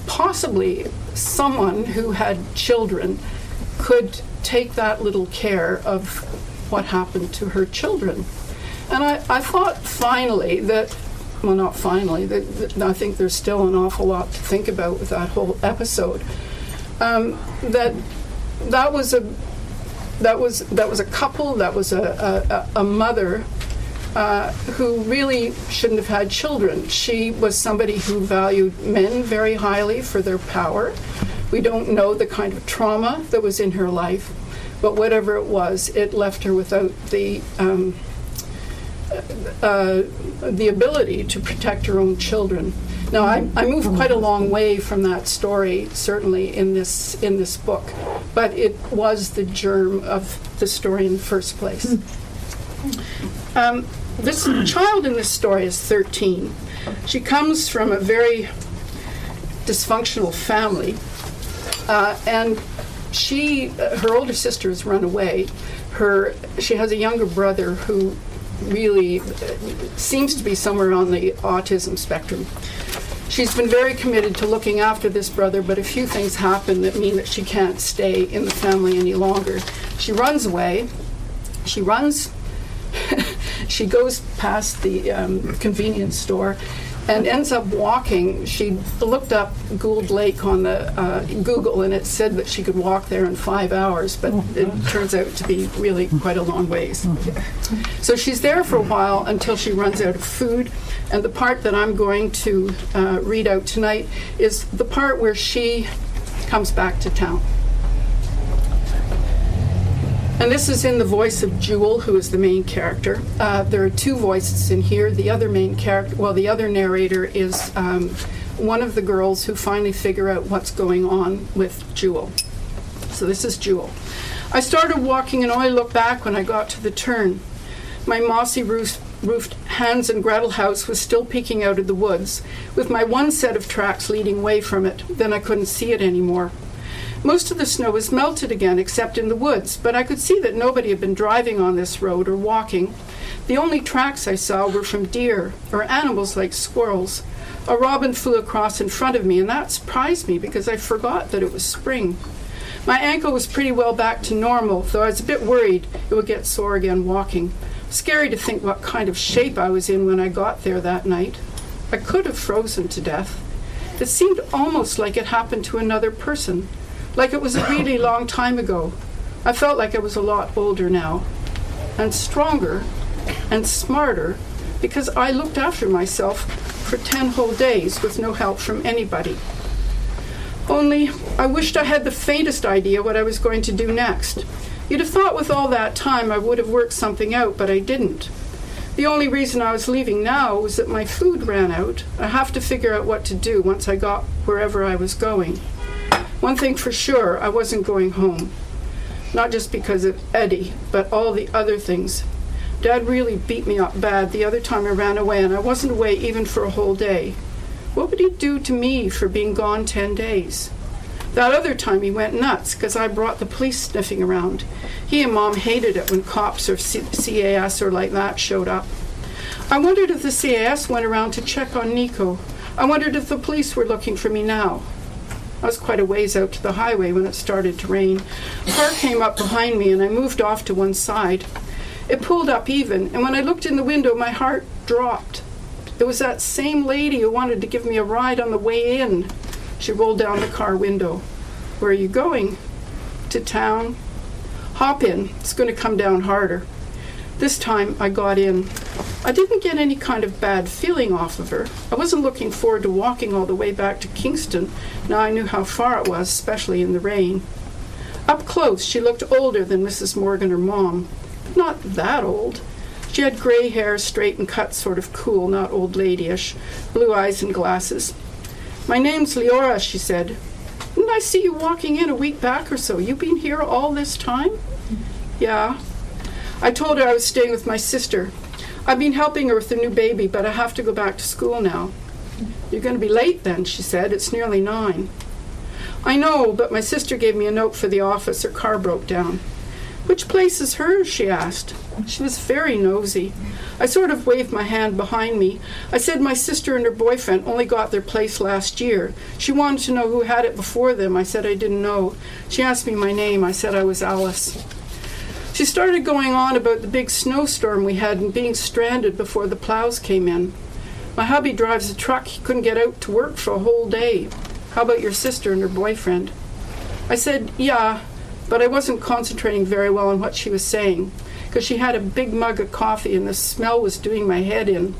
possibly someone who had children could take that little care of what happened to her children. And I, I thought finally that, well, not finally, that, that I think there's still an awful lot to think about with that whole episode. Um, that that was a that was that was a couple, that was a, a, a mother uh, who really shouldn't have had children. She was somebody who valued men very highly for their power. We don't know the kind of trauma that was in her life, but whatever it was, it left her without the um, uh, the ability to protect her own children. Now, I, I moved quite a long way from that story, certainly in this in this book, but it was the germ of the story in the first place. Um, this child in this story is 13. She comes from a very dysfunctional family, uh, and she, uh, her older sister has run away. Her, she has a younger brother who really uh, seems to be somewhere on the autism spectrum. She's been very committed to looking after this brother, but a few things happen that mean that she can't stay in the family any longer. She runs away. She runs. she goes past the um, convenience store and ends up walking. She looked up Gould Lake on the uh, Google, and it said that she could walk there in five hours, but it turns out to be really quite a long ways. So she's there for a while until she runs out of food. And the part that I'm going to uh, read out tonight is the part where she comes back to town. And this is in the voice of Jewel, who is the main character. Uh, there are two voices in here. The other main character, well, the other narrator is um, one of the girls who finally figure out what's going on with Jewel. So this is Jewel. I started walking and only looked back when I got to the turn. My mossy roof, roofed Hans and Gretel house was still peeking out of the woods, with my one set of tracks leading away from it. Then I couldn't see it anymore. Most of the snow was melted again, except in the woods, but I could see that nobody had been driving on this road or walking. The only tracks I saw were from deer or animals like squirrels. A robin flew across in front of me, and that surprised me because I forgot that it was spring. My ankle was pretty well back to normal, though I was a bit worried it would get sore again walking. Scary to think what kind of shape I was in when I got there that night. I could have frozen to death. It seemed almost like it happened to another person, like it was a really long time ago. I felt like I was a lot older now, and stronger, and smarter, because I looked after myself for 10 whole days with no help from anybody. Only, I wished I had the faintest idea what I was going to do next. You'd have thought with all that time I would have worked something out, but I didn't. The only reason I was leaving now was that my food ran out. I have to figure out what to do once I got wherever I was going. One thing for sure, I wasn't going home. Not just because of Eddie, but all the other things. Dad really beat me up bad the other time I ran away, and I wasn't away even for a whole day. What would he do to me for being gone 10 days? That other time he went nuts because I brought the police sniffing around. He and Mom hated it when cops or C- CAS or like that showed up. I wondered if the CAS went around to check on Nico. I wondered if the police were looking for me now. I was quite a ways out to the highway when it started to rain. A car came up behind me and I moved off to one side. It pulled up even, and when I looked in the window, my heart dropped. It was that same lady who wanted to give me a ride on the way in. She rolled down the car window. Where are you going? To town. Hop in. It's going to come down harder. This time I got in. I didn't get any kind of bad feeling off of her. I wasn't looking forward to walking all the way back to Kingston. Now I knew how far it was, especially in the rain. Up close, she looked older than Mrs. Morgan, her mom. Not that old. She had gray hair, straight and cut, sort of cool, not old ladyish, blue eyes and glasses. My name's Leora, she said. Didn't I see you walking in a week back or so? You been here all this time? Yeah. I told her I was staying with my sister. I've been helping her with the new baby, but I have to go back to school now. You're going to be late then, she said. It's nearly nine. I know, but my sister gave me a note for the office. Her car broke down. Which place is hers? she asked. She was very nosy. I sort of waved my hand behind me. I said my sister and her boyfriend only got their place last year. She wanted to know who had it before them. I said I didn't know. She asked me my name. I said I was Alice. She started going on about the big snowstorm we had and being stranded before the plows came in. My hubby drives a truck. He couldn't get out to work for a whole day. How about your sister and her boyfriend? I said, Yeah, but I wasn't concentrating very well on what she was saying because she had a big mug of coffee and the smell was doing my head in.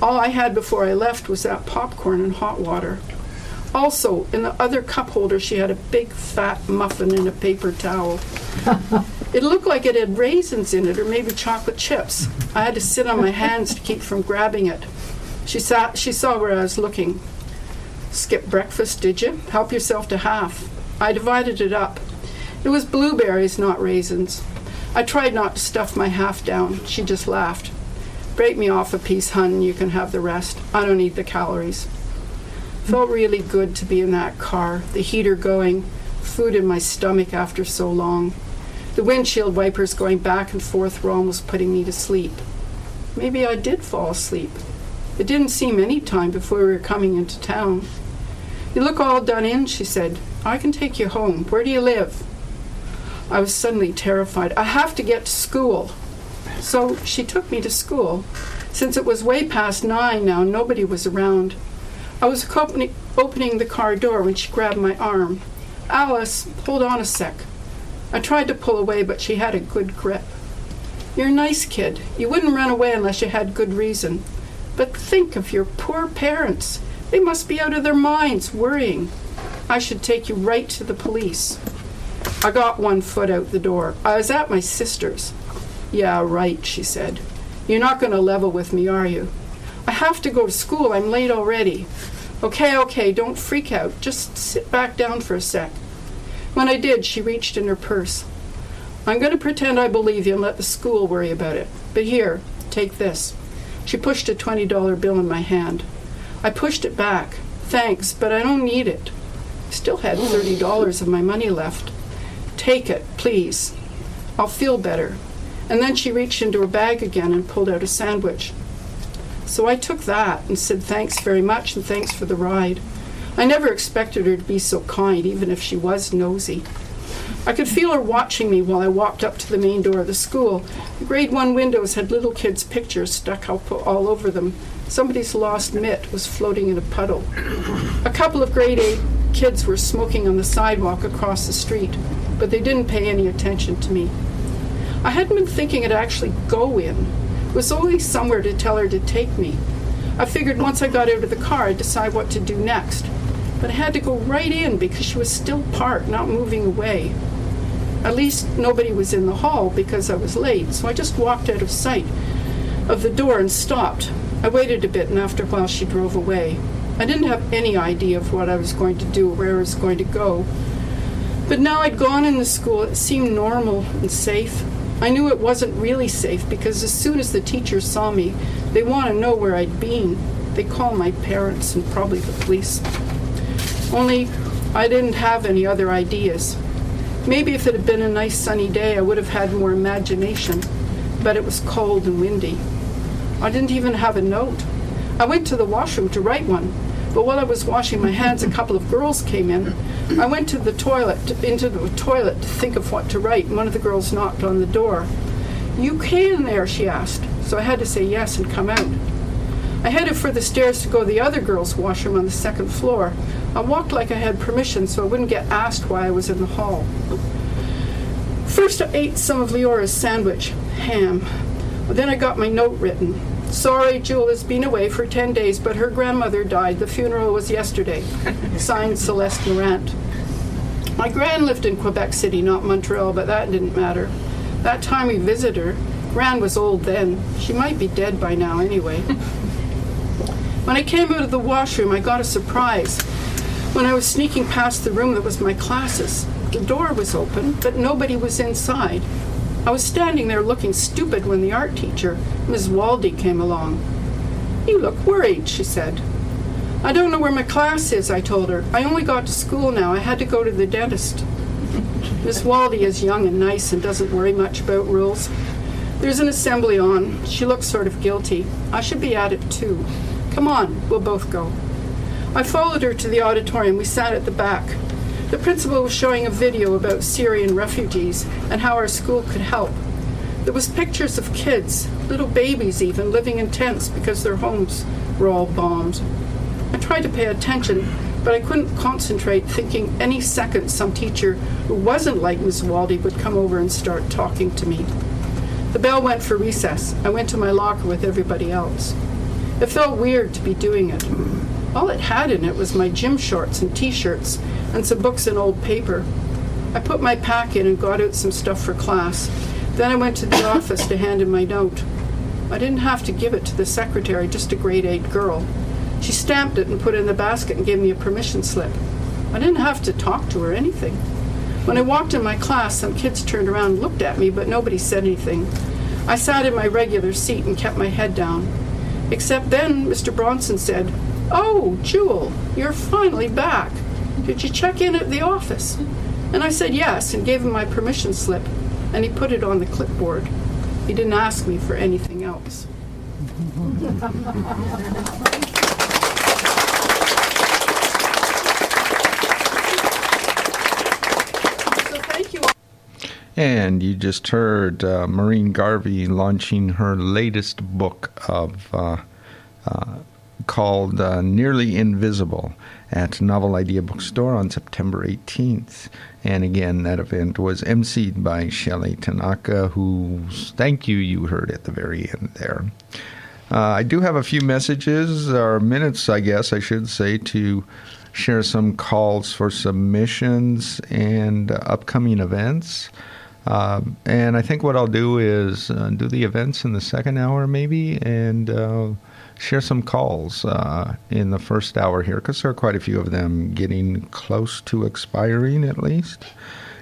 All I had before I left was that popcorn and hot water. Also, in the other cup holder, she had a big fat muffin in a paper towel. it looked like it had raisins in it or maybe chocolate chips. I had to sit on my hands to keep from grabbing it. She, sat, she saw where I was looking. Skip breakfast, did you? Help yourself to half. I divided it up. It was blueberries, not raisins. I tried not to stuff my half down. She just laughed. Break me off a piece, hun, you can have the rest. I don't need the calories. Felt really good to be in that car, the heater going, food in my stomach after so long. The windshield wipers going back and forth were almost putting me to sleep. Maybe I did fall asleep. It didn't seem any time before we were coming into town. You look all done in, she said. I can take you home. Where do you live? I was suddenly terrified. I have to get to school. So she took me to school. Since it was way past nine now, nobody was around. I was opening the car door when she grabbed my arm. Alice, hold on a sec. I tried to pull away, but she had a good grip. You're a nice kid. You wouldn't run away unless you had good reason. But think of your poor parents. They must be out of their minds, worrying. I should take you right to the police. I got one foot out the door. I was at my sister's. Yeah, right, she said. You're not going to level with me, are you? I have to go to school. I'm late already. Okay, okay, don't freak out. Just sit back down for a sec. When I did, she reached in her purse. I'm going to pretend I believe you and let the school worry about it. But here, take this. She pushed a $20 bill in my hand. I pushed it back. Thanks, but I don't need it. Still had $30 of my money left. Take it, please. I'll feel better. And then she reached into her bag again and pulled out a sandwich. So I took that and said thanks very much and thanks for the ride. I never expected her to be so kind, even if she was nosy. I could feel her watching me while I walked up to the main door of the school. The grade one windows had little kids' pictures stuck up all over them. Somebody's lost mitt was floating in a puddle. A couple of grade eight kids were smoking on the sidewalk across the street, but they didn't pay any attention to me. I hadn't been thinking I'd actually go in. Was always somewhere to tell her to take me. I figured once I got out of the car, I'd decide what to do next. But I had to go right in because she was still parked, not moving away. At least nobody was in the hall because I was late, so I just walked out of sight of the door and stopped. I waited a bit, and after a while, she drove away. I didn't have any idea of what I was going to do or where I was going to go. But now I'd gone in the school, it seemed normal and safe. I knew it wasn't really safe because as soon as the teachers saw me, they want to know where I'd been. They call my parents and probably the police. Only I didn't have any other ideas. Maybe if it had been a nice sunny day, I would have had more imagination, but it was cold and windy. I didn't even have a note. I went to the washroom to write one, but while I was washing my hands, a couple of girls came in. I went to the toilet, into the toilet to think of what to write, and one of the girls knocked on the door. You came there, she asked, so I had to say yes and come out. I headed for the stairs to go to the other girls' washroom on the second floor. I walked like I had permission so I wouldn't get asked why I was in the hall. First, I ate some of Leora's sandwich, ham. Then I got my note written. Sorry, Jewel has been away for 10 days, but her grandmother died. The funeral was yesterday. Signed Celeste Morant. My gran lived in Quebec City, not Montreal, but that didn't matter. That time we visited her, Gran was old then. She might be dead by now anyway. When I came out of the washroom, I got a surprise. When I was sneaking past the room that was my classes, the door was open, but nobody was inside. I was standing there looking stupid when the art teacher, Miss Waldy, came along. You look worried, she said. I don't know where my class is, I told her. I only got to school now. I had to go to the dentist. Miss Waldy is young and nice and doesn't worry much about rules. There's an assembly on. She looks sort of guilty. I should be at it too. Come on, we'll both go. I followed her to the auditorium. We sat at the back. The principal was showing a video about Syrian refugees and how our school could help. There was pictures of kids, little babies even, living in tents because their homes were all bombed. I tried to pay attention, but I couldn't concentrate, thinking any second some teacher who wasn't like Miss Waldy would come over and start talking to me. The bell went for recess. I went to my locker with everybody else. It felt weird to be doing it. All it had in it was my gym shorts and t shirts and some books and old paper. I put my pack in and got out some stuff for class. Then I went to the office to hand in my note. I didn't have to give it to the secretary, just a grade 8 girl. She stamped it and put it in the basket and gave me a permission slip. I didn't have to talk to her or anything. When I walked in my class, some kids turned around and looked at me, but nobody said anything. I sat in my regular seat and kept my head down. Except then Mr. Bronson said, Oh, Jewel, you're finally back. Did you check in at the office? And I said yes and gave him my permission slip, and he put it on the clipboard. He didn't ask me for anything else. And you just heard uh, Maureen Garvey launching her latest book of uh, uh, called uh, Nearly Invisible at Novel Idea Bookstore on September 18th. And again, that event was emceed by Shelley Tanaka, whose thank you you heard at the very end there. Uh, I do have a few messages, or minutes, I guess I should say, to share some calls for submissions and uh, upcoming events. Uh, and I think what I'll do is uh, do the events in the second hour, maybe, and uh, share some calls uh, in the first hour here, because there are quite a few of them getting close to expiring at least.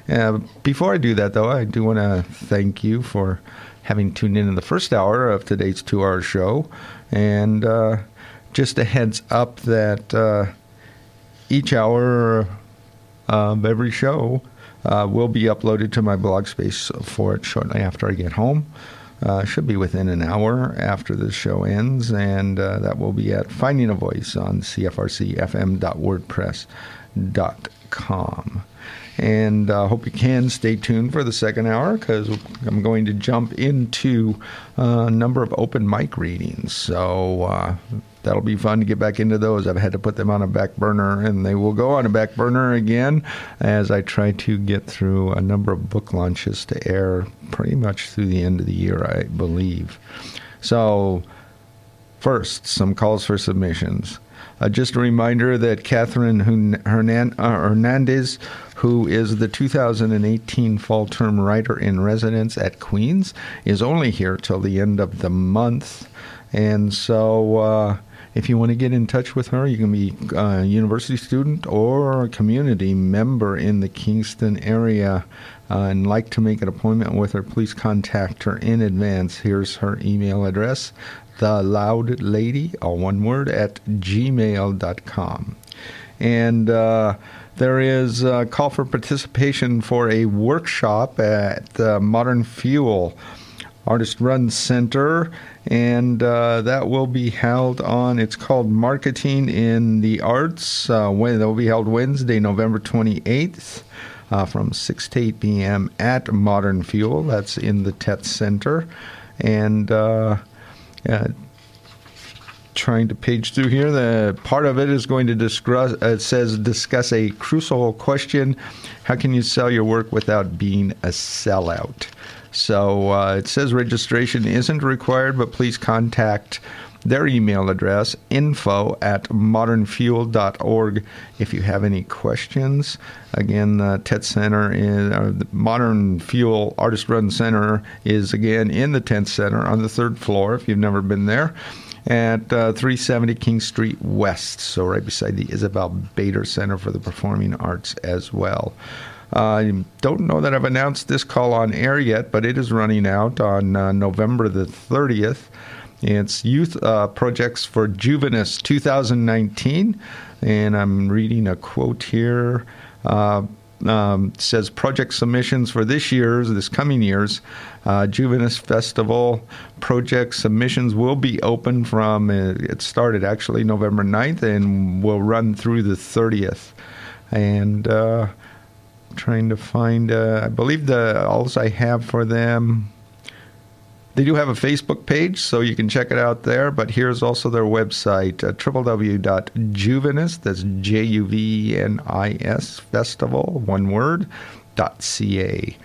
Uh, before I do that, though, I do want to thank you for having tuned in in the first hour of today's two hour show. And uh, just a heads up that each hour of every show uh, will be uploaded to my blog space for it shortly after I get home. Uh, should be within an hour after the show ends, and uh, that will be at Finding a Voice on CFRCFM.wordpress.com. And uh, hope you can stay tuned for the second hour because I'm going to jump into uh, a number of open mic readings. So uh, that'll be fun to get back into those. I've had to put them on a back burner, and they will go on a back burner again as I try to get through a number of book launches to air pretty much through the end of the year, I believe. So, first, some calls for submissions. Uh, just a reminder that Catherine uh, Hernandez, who is the 2018 fall term writer in residence at Queens, is only here till the end of the month. And so, uh, if you want to get in touch with her, you can be a university student or a community member in the Kingston area uh, and like to make an appointment with her, please contact her in advance. Here's her email address the loud lady, all one word, at gmail.com. And uh, there is a call for participation for a workshop at the Modern Fuel Artist Run Center, and uh, that will be held on. It's called Marketing in the Arts. Uh, when that will be held Wednesday, November twenty eighth. Uh, from 6 to 8 p.m. at Modern Fuel. That's in the Tett Center. And uh, trying to page through here. The part of it is going to discuss. Uh, it says discuss a crucial question: How can you sell your work without being a sellout? So uh, it says registration isn't required, but please contact their email address info at modernfuel.org if you have any questions again the Tett center in uh, the modern fuel artist run center is again in the Tett center on the third floor if you've never been there at uh, 370 King Street West, so right beside the Isabel Bader Center for the Performing Arts as well. I uh, don't know that I've announced this call on air yet, but it is running out on uh, November the 30th. It's Youth uh, Projects for Juvenis 2019, and I'm reading a quote here. Um, says project submissions for this year's, this coming year's uh, Festival project submissions will be open from, uh, it started actually November 9th and will run through the 30th. And uh, trying to find, uh, I believe the alls I have for them. They do have a Facebook page, so you can check it out there. But here's also their website, uh, www.juvenis, that's J U V N I S, festival, one word, dot .ca.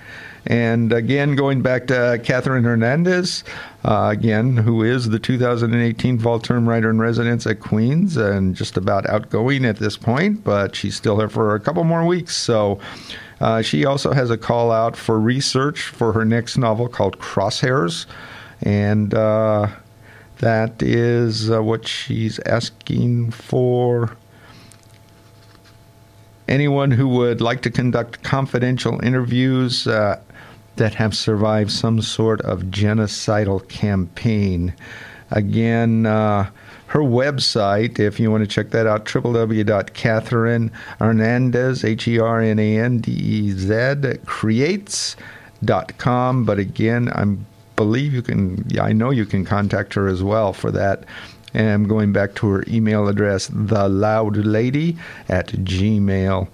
And again, going back to Catherine Hernandez, uh, again, who is the 2018 fall term writer in residence at Queens and just about outgoing at this point, but she's still here for a couple more weeks. So uh, she also has a call out for research for her next novel called Crosshairs. And uh, that is uh, what she's asking for anyone who would like to conduct confidential interviews uh, that have survived some sort of genocidal campaign. Again, uh, her website, if you want to check that out, www.catherine Hernandez, H E R N A N D E Z, creates.com. But again, I believe you can, I know you can contact her as well for that. And I'm going back to her email address, theloudlady at gmail.com.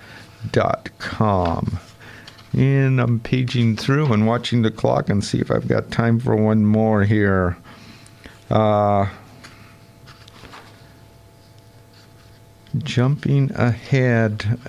And I'm paging through and watching the clock and see if I've got time for one more here. Uh, jumping ahead.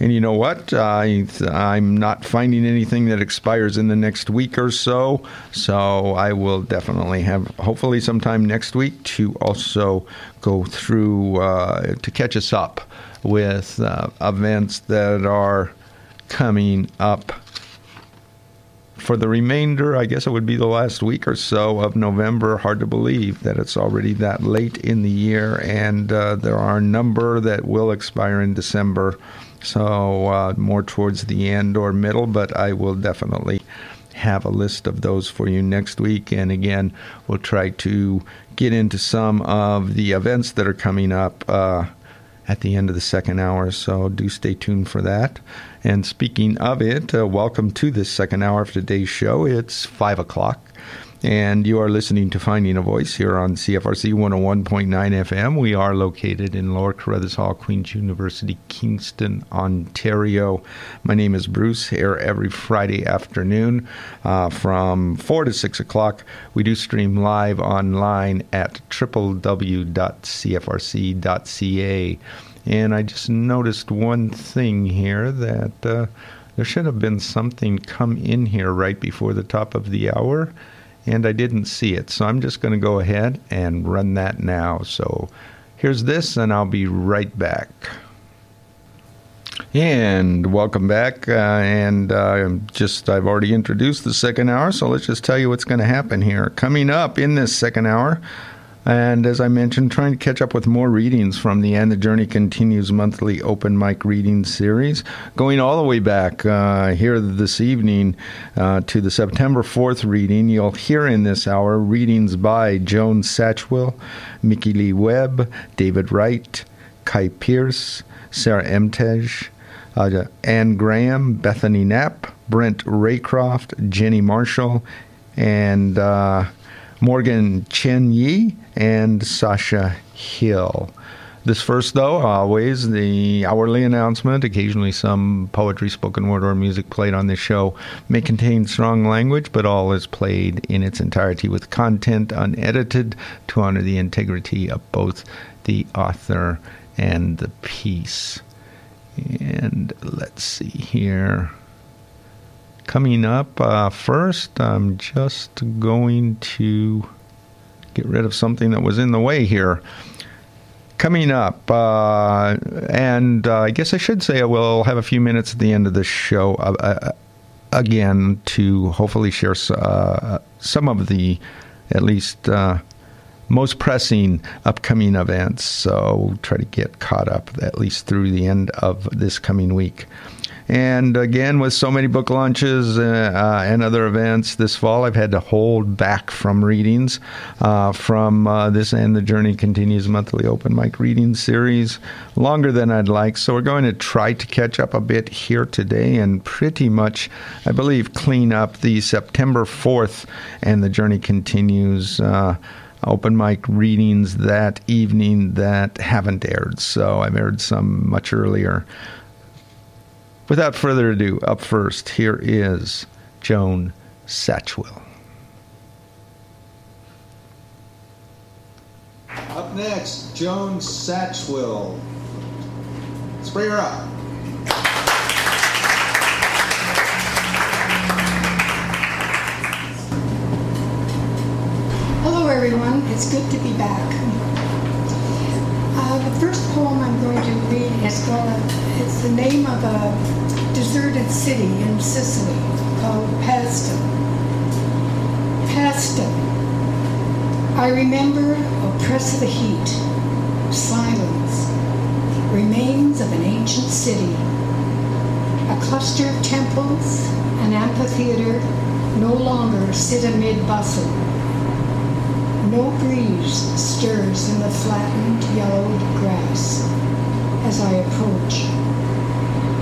And you know what? I, I'm not finding anything that expires in the next week or so. So I will definitely have, hopefully, sometime next week to also go through uh, to catch us up with uh, events that are coming up for the remainder, I guess it would be the last week or so of November. Hard to believe that it's already that late in the year, and uh, there are a number that will expire in December. So, uh, more towards the end or middle, but I will definitely have a list of those for you next week. And again, we'll try to get into some of the events that are coming up. Uh, at the end of the second hour. So do stay tuned for that. And speaking of it, uh, welcome to this second hour of today's show. It's five o'clock. And you are listening to Finding a Voice here on CFRC 101.9 FM. We are located in Lower Carruthers Hall, Queen's University, Kingston, Ontario. My name is Bruce, here every Friday afternoon uh, from 4 to 6 o'clock. We do stream live online at www.cfrc.ca. And I just noticed one thing here that uh, there should have been something come in here right before the top of the hour, and I didn't see it. So I'm just going to go ahead and run that now. So here's this, and I'll be right back. And welcome back. Uh, and uh, just I've already introduced the second hour, so let's just tell you what's going to happen here. Coming up in this second hour, and as I mentioned, trying to catch up with more readings from the And the Journey Continues monthly open mic reading series, going all the way back uh, here this evening uh, to the September 4th reading. You'll hear in this hour readings by Joan Satchwell, Mickey Lee Webb, David Wright, Kai Pierce, Sarah Emtej, uh, Anne Graham, Bethany Knapp, Brent Raycroft, Jenny Marshall, and uh, Morgan Chen Yi and Sasha Hill. This first, though, always the hourly announcement, occasionally some poetry, spoken word, or music played on this show, may contain strong language, but all is played in its entirety with content unedited to honor the integrity of both the author and the piece. And let's see here. Coming up uh, first, I'm just going to get rid of something that was in the way here. Coming up, uh, and uh, I guess I should say I will have a few minutes at the end of the show uh, uh again to hopefully share uh, some of the at least most pressing upcoming events. So try to get caught up at least through the end of this coming week. And again, with so many book launches uh, uh, and other events this fall, I've had to hold back from readings uh, from uh, this and the Journey Continues monthly open mic reading series longer than I'd like. So we're going to try to catch up a bit here today and pretty much, I believe, clean up the September 4th and the Journey Continues uh, open mic readings that evening that haven't aired. So I've aired some much earlier. Without further ado, up first, here is Joan Satchwell. Up next, Joan Satchwell. Spray her up. Hello, everyone. It's good to be back. Uh, the first poem I'm going to read is called, it's the name of a deserted city in Sicily called Paestum. Paestum. I remember oppressive heat, silence, remains of an ancient city, a cluster of temples, an amphitheater no longer sit amid bustle no breeze stirs in the flattened, yellowed grass as I approach.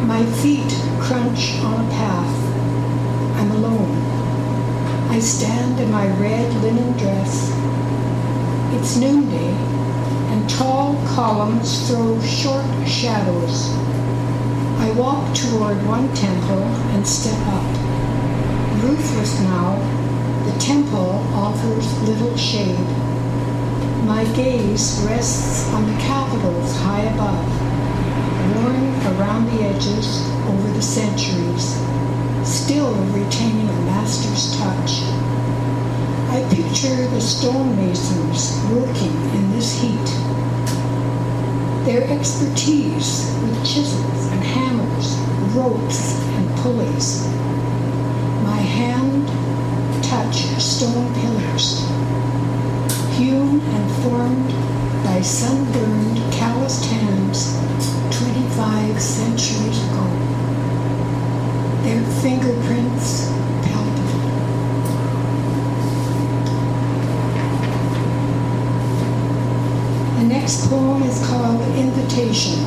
My feet crunch on a path. I'm alone. I stand in my red linen dress. It's noonday, and tall columns throw short shadows. I walk toward one temple and step up. Roofless now, temple offers little shade. My gaze rests on the capitals high above, worn around the edges over the centuries, still retaining a master's touch. I picture the stonemasons working in this heat. Their expertise with chisels and hammers, ropes and pulleys. My hand touch stone pillars, hewn and formed by sunburned, calloused hands 25 centuries ago. Their fingerprints palpable. The next poem is called Invitation.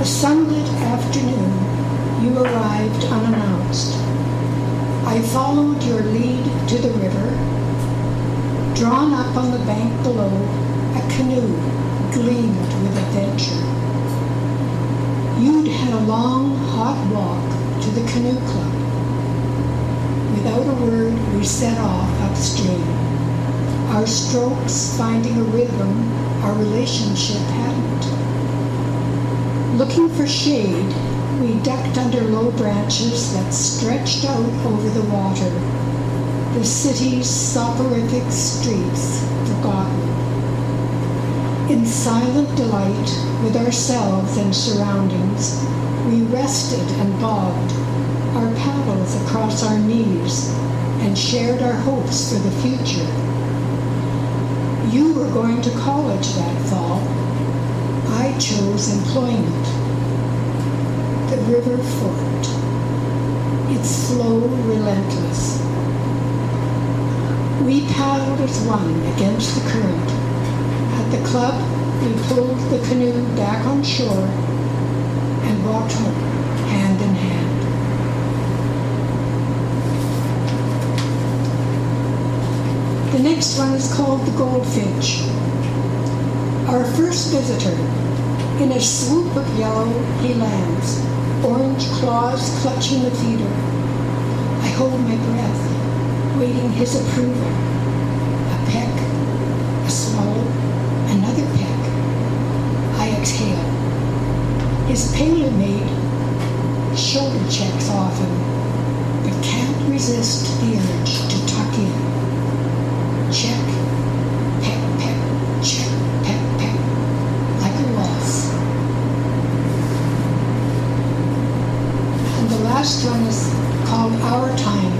A sunlit afternoon, you arrived unannounced I followed your lead to the river. Drawn up on the bank below, a canoe gleamed with adventure. You'd had a long, hot walk to the canoe club. Without a word, we set off upstream. Our strokes finding a rhythm our relationship hadn't. Looking for shade, we ducked under low branches that stretched out over the water, the city's soporific streets forgotten. In silent delight with ourselves and surroundings, we rested and bobbed, our paddles across our knees, and shared our hopes for the future. You were going to college that fall. I chose employment. The river forked, its flow relentless. We paddled as one against the current. At the club, we pulled the canoe back on shore and walked home hand in hand. The next one is called the Goldfinch. Our first visitor. In a swoop of yellow, he lands, orange claws clutching the feeder. I hold my breath, waiting his approval. A peck, a swallow, another peck. I exhale. His paler mate shoulder checks often, but can't resist the urge to tuck in. Check, peck, peck, check, peck, peck, like a waltz. And the last one is called Our Time.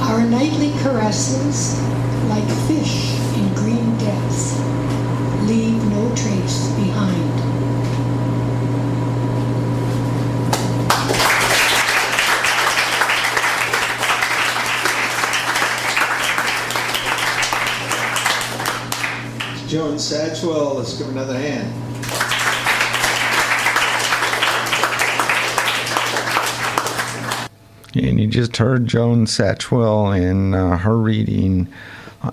Our nightly caresses, like fish in green depths, leave no trace behind. Joan Satchwell, let's give another hand. And you just heard Joan Satchwell in uh, her reading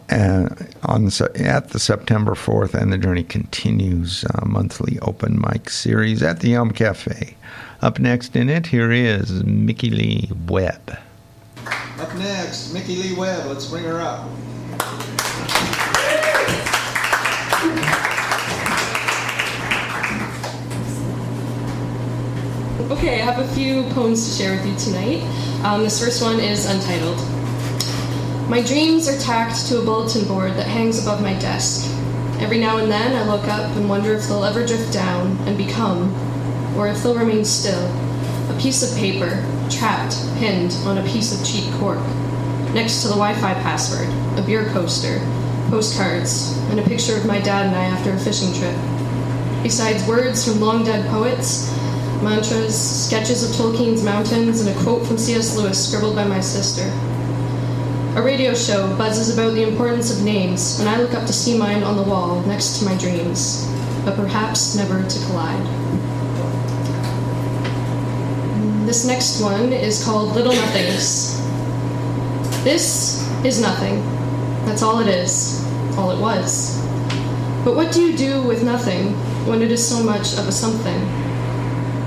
uh, on at the September 4th, and the journey continues uh, monthly open mic series at the Elm Cafe. Up next in it, here is Mickey Lee Webb. Up next, Mickey Lee Webb, let's bring her up. Okay, I have a few poems to share with you tonight. Um, this first one is untitled. My dreams are tacked to a bulletin board that hangs above my desk. Every now and then I look up and wonder if they'll ever drift down and become, or if they'll remain still, a piece of paper, trapped, pinned on a piece of cheap cork, next to the Wi Fi password, a beer coaster, postcards, and a picture of my dad and I after a fishing trip. Besides words from long dead poets, mantras, sketches of Tolkien's mountains, and a quote from C.S. Lewis scribbled by my sister. A radio show buzzes about the importance of names, and I look up to see mine on the wall next to my dreams, but perhaps never to collide. This next one is called Little Nothings. This is nothing. That's all it is, all it was. But what do you do with nothing when it is so much of a something?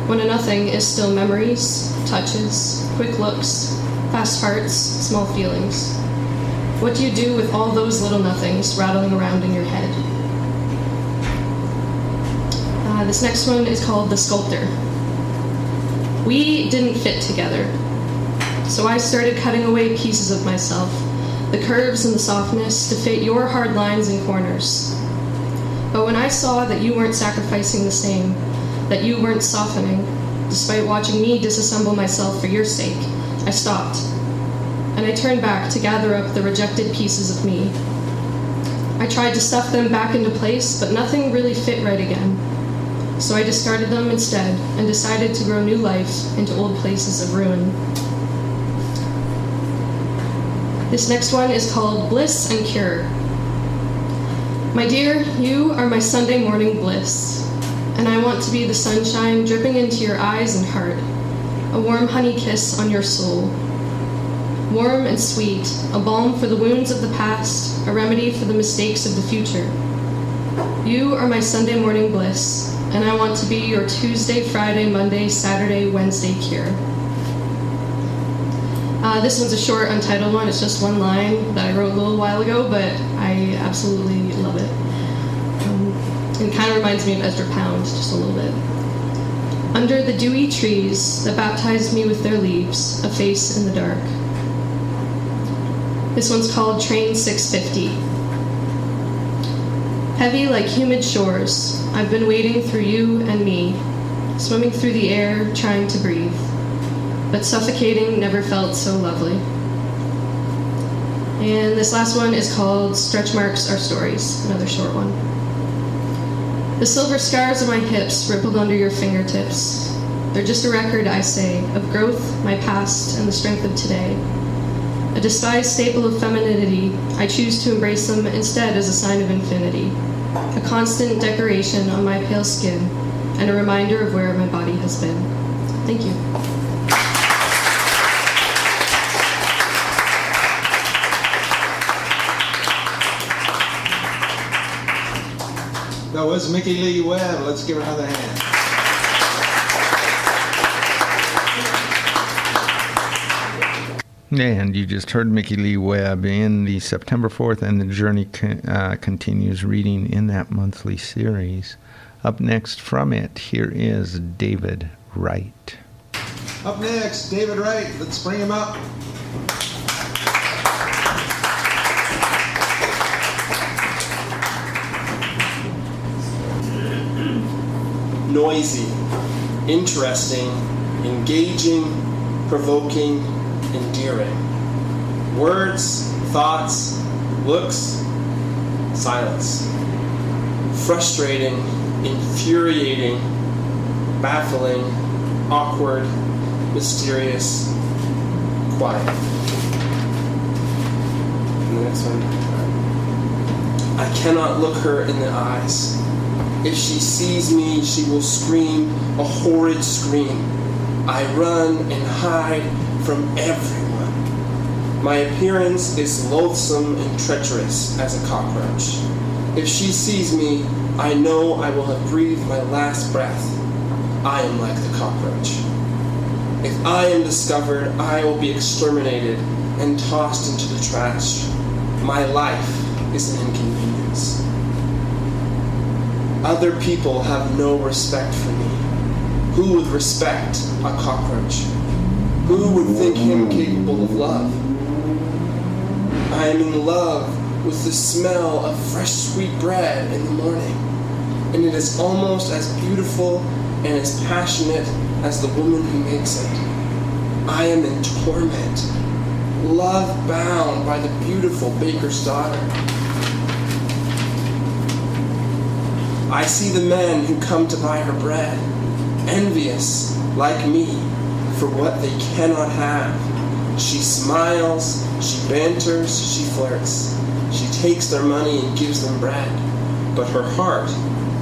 When a nothing is still memories, touches, quick looks, fast hearts, small feelings. What do you do with all those little nothings rattling around in your head? Uh, this next one is called The Sculptor. We didn't fit together, so I started cutting away pieces of myself, the curves and the softness, to fit your hard lines and corners. But when I saw that you weren't sacrificing the same, that you weren't softening, despite watching me disassemble myself for your sake, I stopped. And I turned back to gather up the rejected pieces of me. I tried to stuff them back into place, but nothing really fit right again. So I discarded them instead and decided to grow new life into old places of ruin. This next one is called Bliss and Cure. My dear, you are my Sunday morning bliss, and I want to be the sunshine dripping into your eyes and heart, a warm honey kiss on your soul. Warm and sweet, a balm for the wounds of the past, a remedy for the mistakes of the future. You are my Sunday morning bliss, and I want to be your Tuesday, Friday, Monday, Saturday, Wednesday cure. Uh, this one's a short, untitled one. It's just one line that I wrote a little while ago, but I absolutely love it. It kind of reminds me of Ezra Pound, just a little bit. Under the dewy trees that baptized me with their leaves, a face in the dark. This one's called Train 650. Heavy like humid shores, I've been wading through you and me, swimming through the air, trying to breathe. But suffocating never felt so lovely. And this last one is called Stretch Marks Are Stories, another short one. The silver scars on my hips rippled under your fingertips. They're just a record, I say, of growth, my past, and the strength of today. A despised staple of femininity, I choose to embrace them instead as a sign of infinity. A constant decoration on my pale skin, and a reminder of where my body has been. Thank you. That was Mickey Lee Webb. Let's give her another hand. And you just heard Mickey Lee Webb in the September 4th, and the journey con- uh, continues reading in that monthly series. Up next from it, here is David Wright. Up next, David Wright. Let's bring him up. Noisy, interesting, engaging, provoking, endearing. Words, thoughts, looks, silence. Frustrating, infuriating, baffling, awkward, mysterious, quiet. The next one. I cannot look her in the eyes. If she sees me, she will scream a horrid scream. I run and hide from everyone. My appearance is loathsome and treacherous as a cockroach. If she sees me, I know I will have breathed my last breath. I am like the cockroach. If I am discovered, I will be exterminated and tossed into the trash. My life is an inconvenience. Other people have no respect for me. Who would respect a cockroach? Who would think him capable of love? I am in love with the smell of fresh sweet bread in the morning, and it is almost as beautiful and as passionate as the woman who makes it. I am in torment, love bound by the beautiful baker's daughter. I see the men who come to buy her bread, envious, like me, for what they cannot have. She smiles, she banters, she flirts. She takes their money and gives them bread, but her heart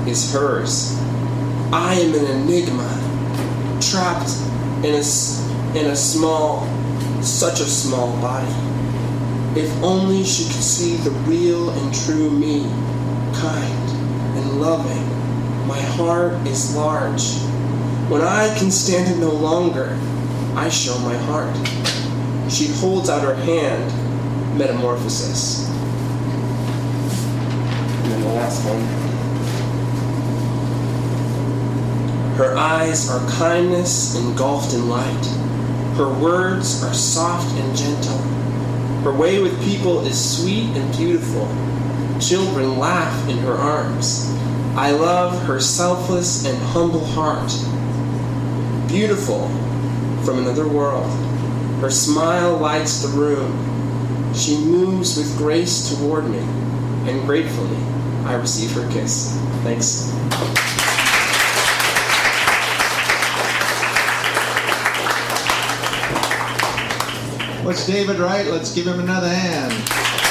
is hers. I am an enigma, trapped in a, in a small, such a small body. If only she could see the real and true me, kind loving. My heart is large. When I can stand it no longer, I show my heart. She holds out her hand, metamorphosis. And then the last one. Her eyes are kindness engulfed in light. Her words are soft and gentle. Her way with people is sweet and beautiful. Children laugh in her arms. I love her selfless and humble heart. Beautiful from another world. Her smile lights the room. She moves with grace toward me, and gratefully I receive her kiss. Thanks. What's David Wright? Let's give him another hand.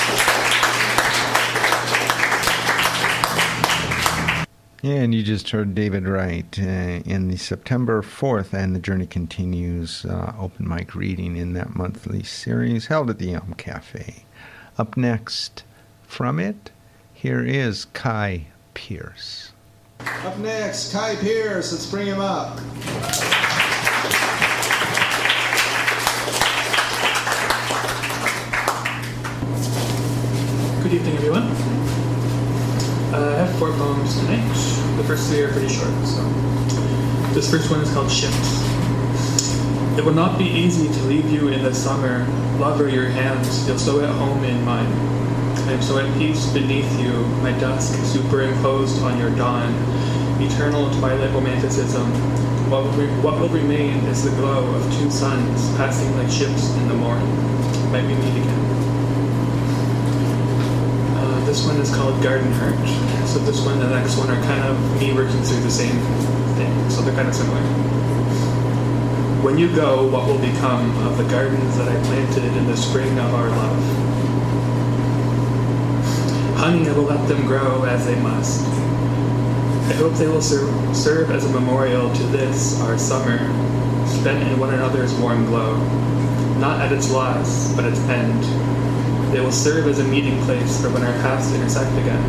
And you just heard David Wright uh, in the September 4th, and the journey continues uh, open mic reading in that monthly series held at the Elm Cafe. Up next from it, here is Kai Pierce. Up next, Kai Pierce. Let's bring him up. Good evening, everyone. Uh, I have four poems tonight. The first three are pretty short, so. This first one is called Ships. It will not be easy to leave you in the summer. Lover your hands, feel so at home in mine. I am so at peace beneath you, my dusk superimposed on your dawn. Eternal twilight romanticism. What will, re- what will remain is the glow of two suns passing like ships in the morn. Might we meet again? This one is called Garden Heart. So this one and the next one are kind of me working through the same thing. So they're kind of similar. When you go, what will become of the gardens that I planted in the spring of our love? Honey, I will let them grow as they must. I hope they will ser- serve as a memorial to this, our summer, spent in one another's warm glow. Not at its loss, but its end. They will serve as a meeting place for when our paths intersect again.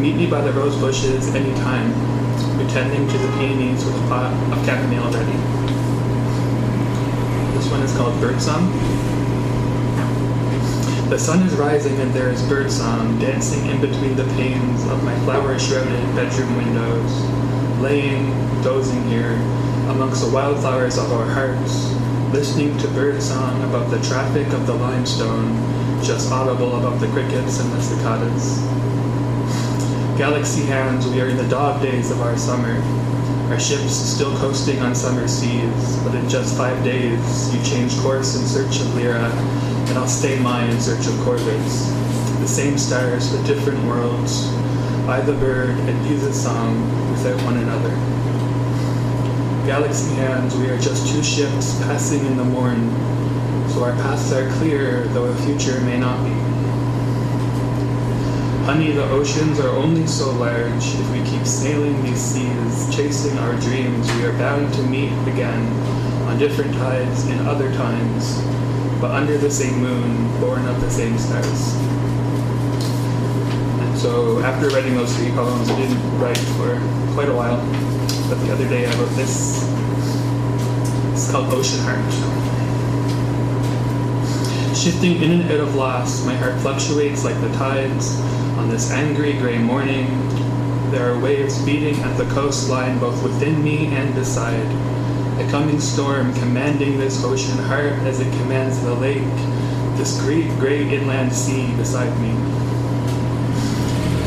Meet me by the rose bushes any time, pretending to the peonies with a pot of chamomile ready. This one is called Birdsong. The sun is rising and there is birdsong dancing in between the panes of my flower-shrouded bedroom windows, laying, dozing here, amongst the wildflowers of our hearts, listening to bird song above the traffic of the limestone, just audible above the crickets and the cicadas. Galaxy hands, we are in the dog days of our summer. Our ships still coasting on summer seas, but in just five days you change course in search of Lyra, and I'll stay mine in search of Corvus. The same stars, but different worlds. I the bird, and you the song, without one another. Galaxy hands, we are just two ships passing in the morn, so our paths are clear, though a future may not be. Honey, the oceans are only so large. If we keep sailing these seas, chasing our dreams, we are bound to meet again on different tides in other times, but under the same moon, born of the same stars. And so, after writing those three poems, I didn't write for quite a while, but the other day I wrote this. It's called Ocean Heart. Shifting in and out of loss, my heart fluctuates like the tides on this angry gray morning. There are waves beating at the coastline both within me and beside. A coming storm commanding this ocean heart as it commands the lake, this great gray inland sea beside me.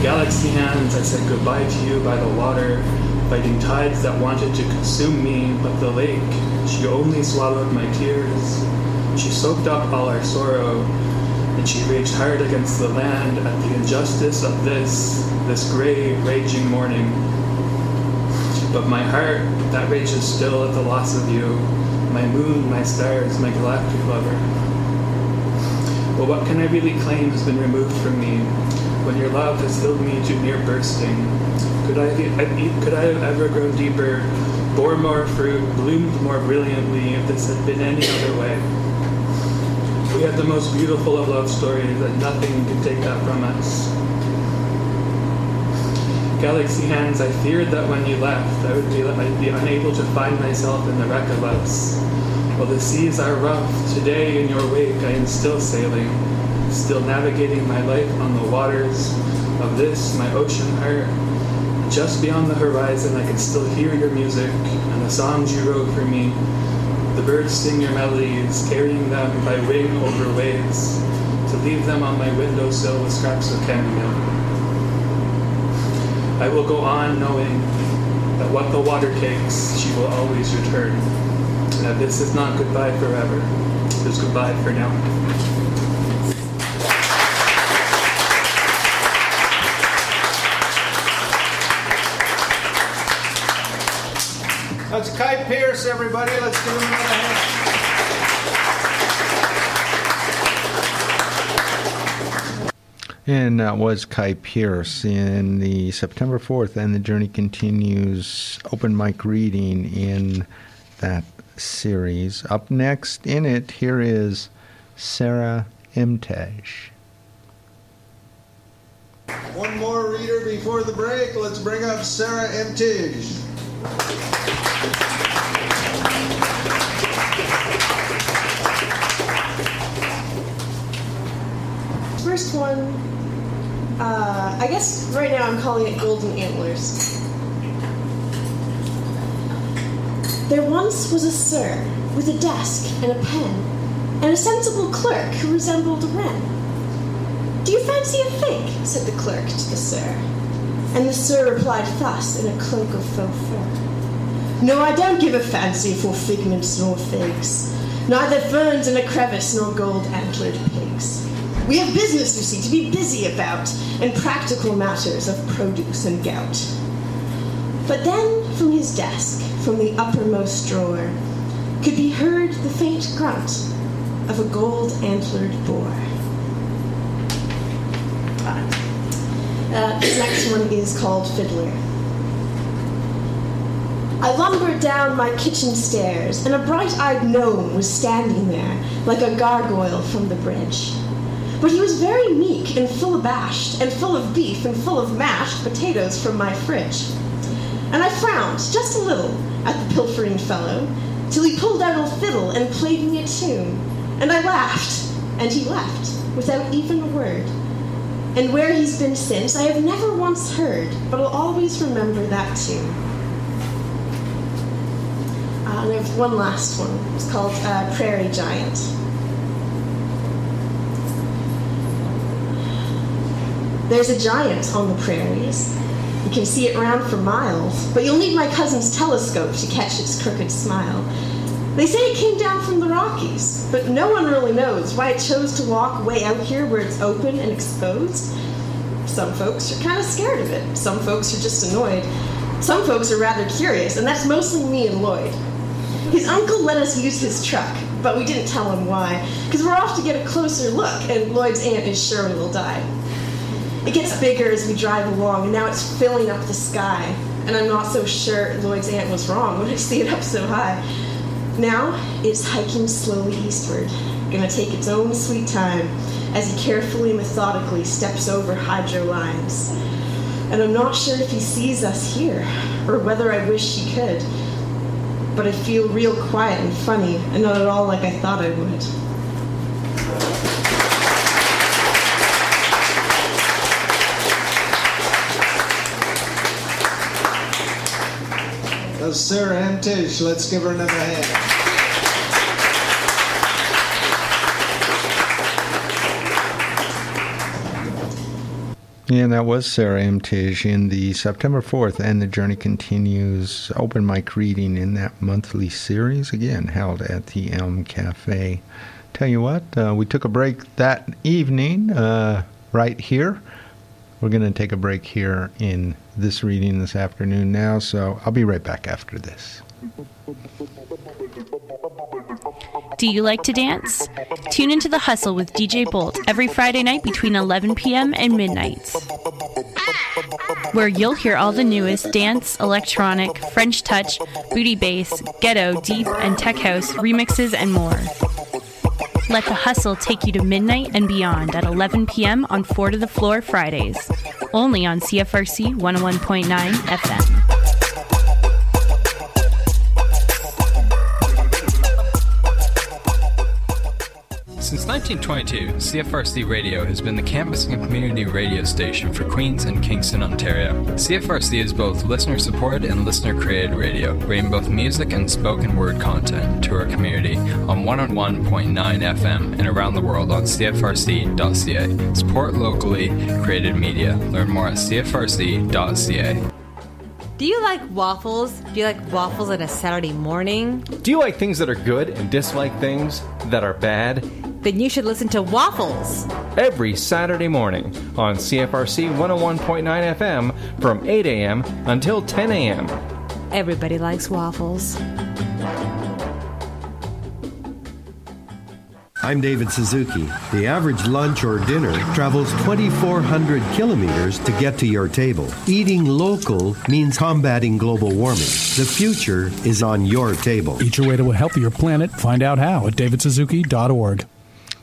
Galaxy hands, I said goodbye to you by the water, fighting tides that wanted to consume me, but the lake, she only swallowed my tears. She soaked up all our sorrow, and she raged hard against the land at the injustice of this, this gray, raging morning. But my heart, that rages still at the loss of you, my moon, my stars, my galactic lover. But what can I really claim has been removed from me when your love has filled me to near bursting? Could I, could I have ever grown deeper, bore more fruit, bloomed more brilliantly if this had been any other way? We had the most beautiful of love stories, and nothing could take that from us. Galaxy hands, I feared that when you left, I would be, I'd be unable to find myself in the wreck of us. While the seas are rough, today in your wake I am still sailing, still navigating my life on the waters of this, my ocean heart. Just beyond the horizon, I can still hear your music and the songs you wrote for me. The birds sing your melodies, carrying them by wing over waves, to leave them on my windowsill with scraps of chamomile. I will go on knowing that what the water takes, she will always return. And that this is not goodbye forever, it is goodbye for now. Pierce, everybody. Let's give him another hand. And that was Kai Pierce in the September 4th, and the journey continues open mic reading in that series. Up next in it, here is Sarah Imtaj. One more reader before the break. Let's bring up Sarah Imtige. First one, uh, I guess right now I'm calling it Golden Antlers. There once was a sir with a desk and a pen, and a sensible clerk who resembled a wren. Do you fancy a fig? said the clerk to the sir. And the sir replied thus in a cloak of faux fur. No, I don't give a fancy for figments nor figs, neither ferns in a crevice nor gold antlered pigs. We have business, you see, to be busy about, and practical matters of produce and gout. But then, from his desk, from the uppermost drawer, could be heard the faint grunt of a gold antlered boar. Uh, this next one is called Fiddler. I lumbered down my kitchen stairs, and a bright eyed gnome was standing there like a gargoyle from the bridge. But he was very meek and full abashed, and full of beef and full of mashed potatoes from my fridge. And I frowned just a little at the pilfering fellow, till he pulled out a fiddle and played me a tune. And I laughed, and he left, without even a word. And where he's been since, I have never once heard, but I'll always remember that too. Uh, and I have one last one. It's called uh, Prairie Giant. There's a giant on the prairies. You can see it round for miles, but you'll need my cousin's telescope to catch its crooked smile. They say it came down from the Rockies, but no one really knows why it chose to walk way out here where it's open and exposed. Some folks are kind of scared of it. Some folks are just annoyed. Some folks are rather curious, and that's mostly me and Lloyd. His uncle let us use his truck, but we didn't tell him why, because we're off to get a closer look, and Lloyd's aunt is sure we will die. It gets bigger as we drive along, and now it's filling up the sky. And I'm not so sure Lloyd's aunt was wrong when I see it up so high. Now it's hiking slowly eastward, gonna take its own sweet time as he carefully, methodically steps over hydro lines. And I'm not sure if he sees us here, or whether I wish he could. But I feel real quiet and funny, and not at all like I thought I would. That's Sarah Imtige. Let's give her another hand. And that was Sarah Imtige in the September 4th, and the journey continues open mic reading in that monthly series, again held at the Elm Cafe. Tell you what, uh, we took a break that evening uh, right here. We're going to take a break here in this reading this afternoon now, so I'll be right back after this. Do you like to dance? Tune into The Hustle with DJ Bolt every Friday night between 11 p.m. and midnight, where you'll hear all the newest dance, electronic, French touch, booty bass, ghetto, deep, and tech house remixes and more. Let The Hustle take you to midnight and beyond at 11 p.m. on 4 to the Floor Fridays, only on CFRC 101.9 FM. Since 1922, CFRC Radio has been the campus and community radio station for Queens and Kingston, Ontario. CFRC is both listener supported and listener created radio, bringing both music and spoken word content to our community on 101.9 FM and around the world on CFRC.ca. Support locally created media. Learn more at CFRC.ca. Do you like waffles? Do you like waffles on a Saturday morning? Do you like things that are good and dislike things that are bad? Then you should listen to Waffles every Saturday morning on CFRC 101.9 FM from 8 a.m. until 10 a.m. Everybody likes waffles. I'm David Suzuki. The average lunch or dinner travels 2,400 kilometers to get to your table. Eating local means combating global warming. The future is on your table. Eat your way to a healthier planet. Find out how at davidsuzuki.org.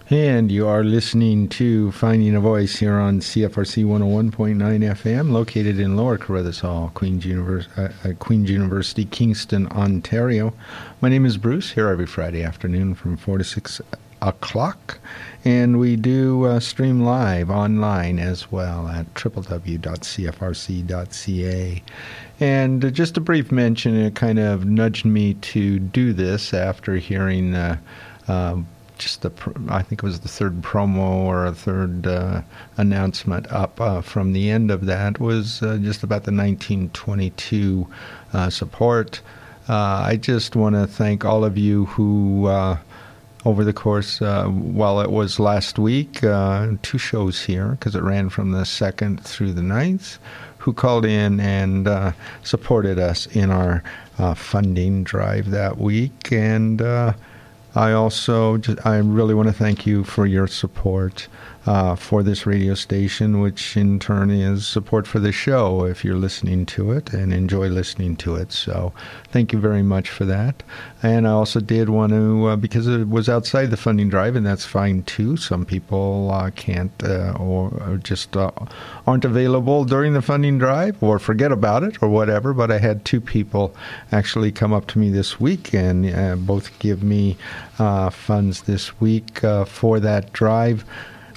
And you are listening to Finding a Voice here on CFRC 101.9 FM, located in Lower Carruthers Hall, Queen's, Univers- uh, uh, Queen's University, Kingston, Ontario. My name is Bruce, here every Friday afternoon from 4 to 6 o'clock. And we do uh, stream live online as well at www.cfrc.ca. And uh, just a brief mention, it kind of nudged me to do this after hearing uh, uh, just the, I think it was the third promo or a third uh, announcement up uh, from the end of that was uh, just about the 1922 uh, support. Uh, I just want to thank all of you who uh, over the course, well, it was last week, two shows here because it ran from the 2nd through the 9th, who called in and supported us in our funding drive that week. And I also, I really want to thank you for your support uh, for this radio station, which in turn is support for the show if you're listening to it and enjoy listening to it. So thank you very much for that. And I also did want to, uh, because it was outside the funding drive, and that's fine too. Some people uh, can't uh, or, or just uh, aren't available during the funding drive or forget about it or whatever. But I had two people actually come up to me this week and uh, both give me funds this week for that drive.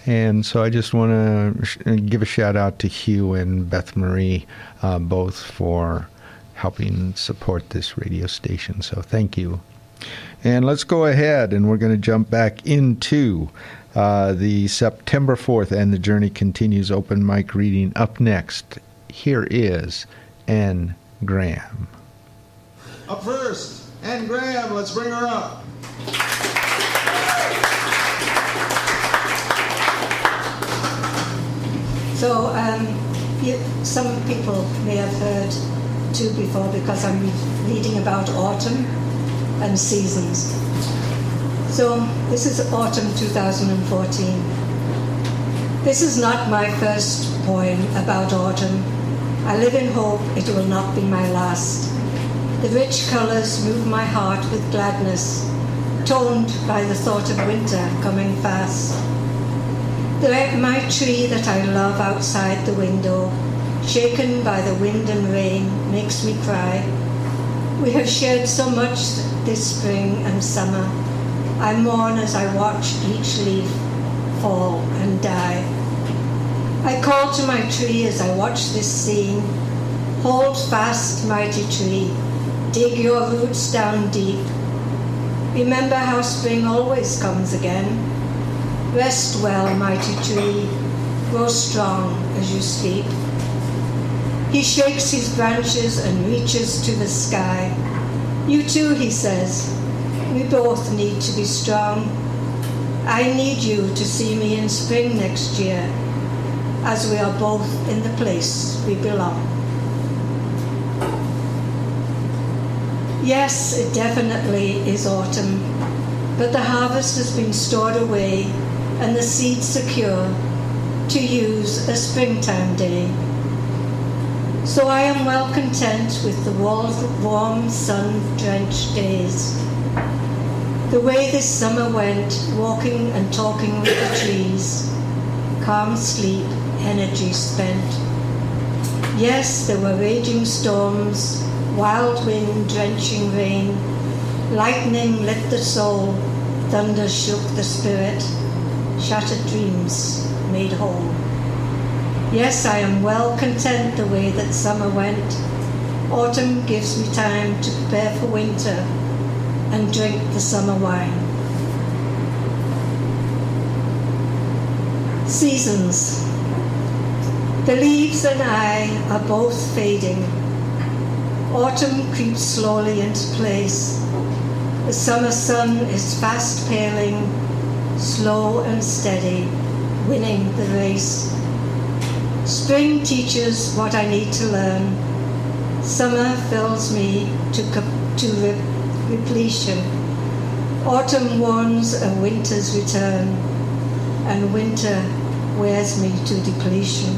And so I just want to sh- give a shout out to Hugh and Beth Marie, uh, both for helping support this radio station. So thank you. And let's go ahead and we're going to jump back into uh, the September 4th and the Journey Continues open mic reading. Up next, here is Anne Graham. Up first, Anne Graham, let's bring her up. So, um, you, some people may have heard too before because I'm reading about autumn and seasons. So, this is autumn 2014. This is not my first poem about autumn. I live in hope it will not be my last. The rich colours move my heart with gladness, toned by the thought of winter coming fast. The, my tree that I love outside the window, shaken by the wind and rain, makes me cry. We have shared so much this spring and summer. I mourn as I watch each leaf fall and die. I call to my tree as I watch this scene. Hold fast, mighty tree. Dig your roots down deep. Remember how spring always comes again. Rest well, mighty tree. Grow strong as you sleep. He shakes his branches and reaches to the sky. You too, he says. We both need to be strong. I need you to see me in spring next year, as we are both in the place we belong. Yes, it definitely is autumn, but the harvest has been stored away and the seeds secure to use a springtime day. So I am well content with the warm, sun drenched days. The way this summer went, walking and talking with the trees, calm sleep, energy spent. Yes, there were raging storms, wild wind, drenching rain, lightning lit the soul, thunder shook the spirit, shattered dreams made whole. Yes, I am well content the way that summer went. Autumn gives me time to prepare for winter and drink the summer wine. Seasons. The leaves and I are both fading. Autumn creeps slowly into place. The summer sun is fast paling, slow and steady, winning the race. Spring teaches what I need to learn. Summer fills me to, to re- repletion. Autumn warns of winter's return, and winter wears me to depletion.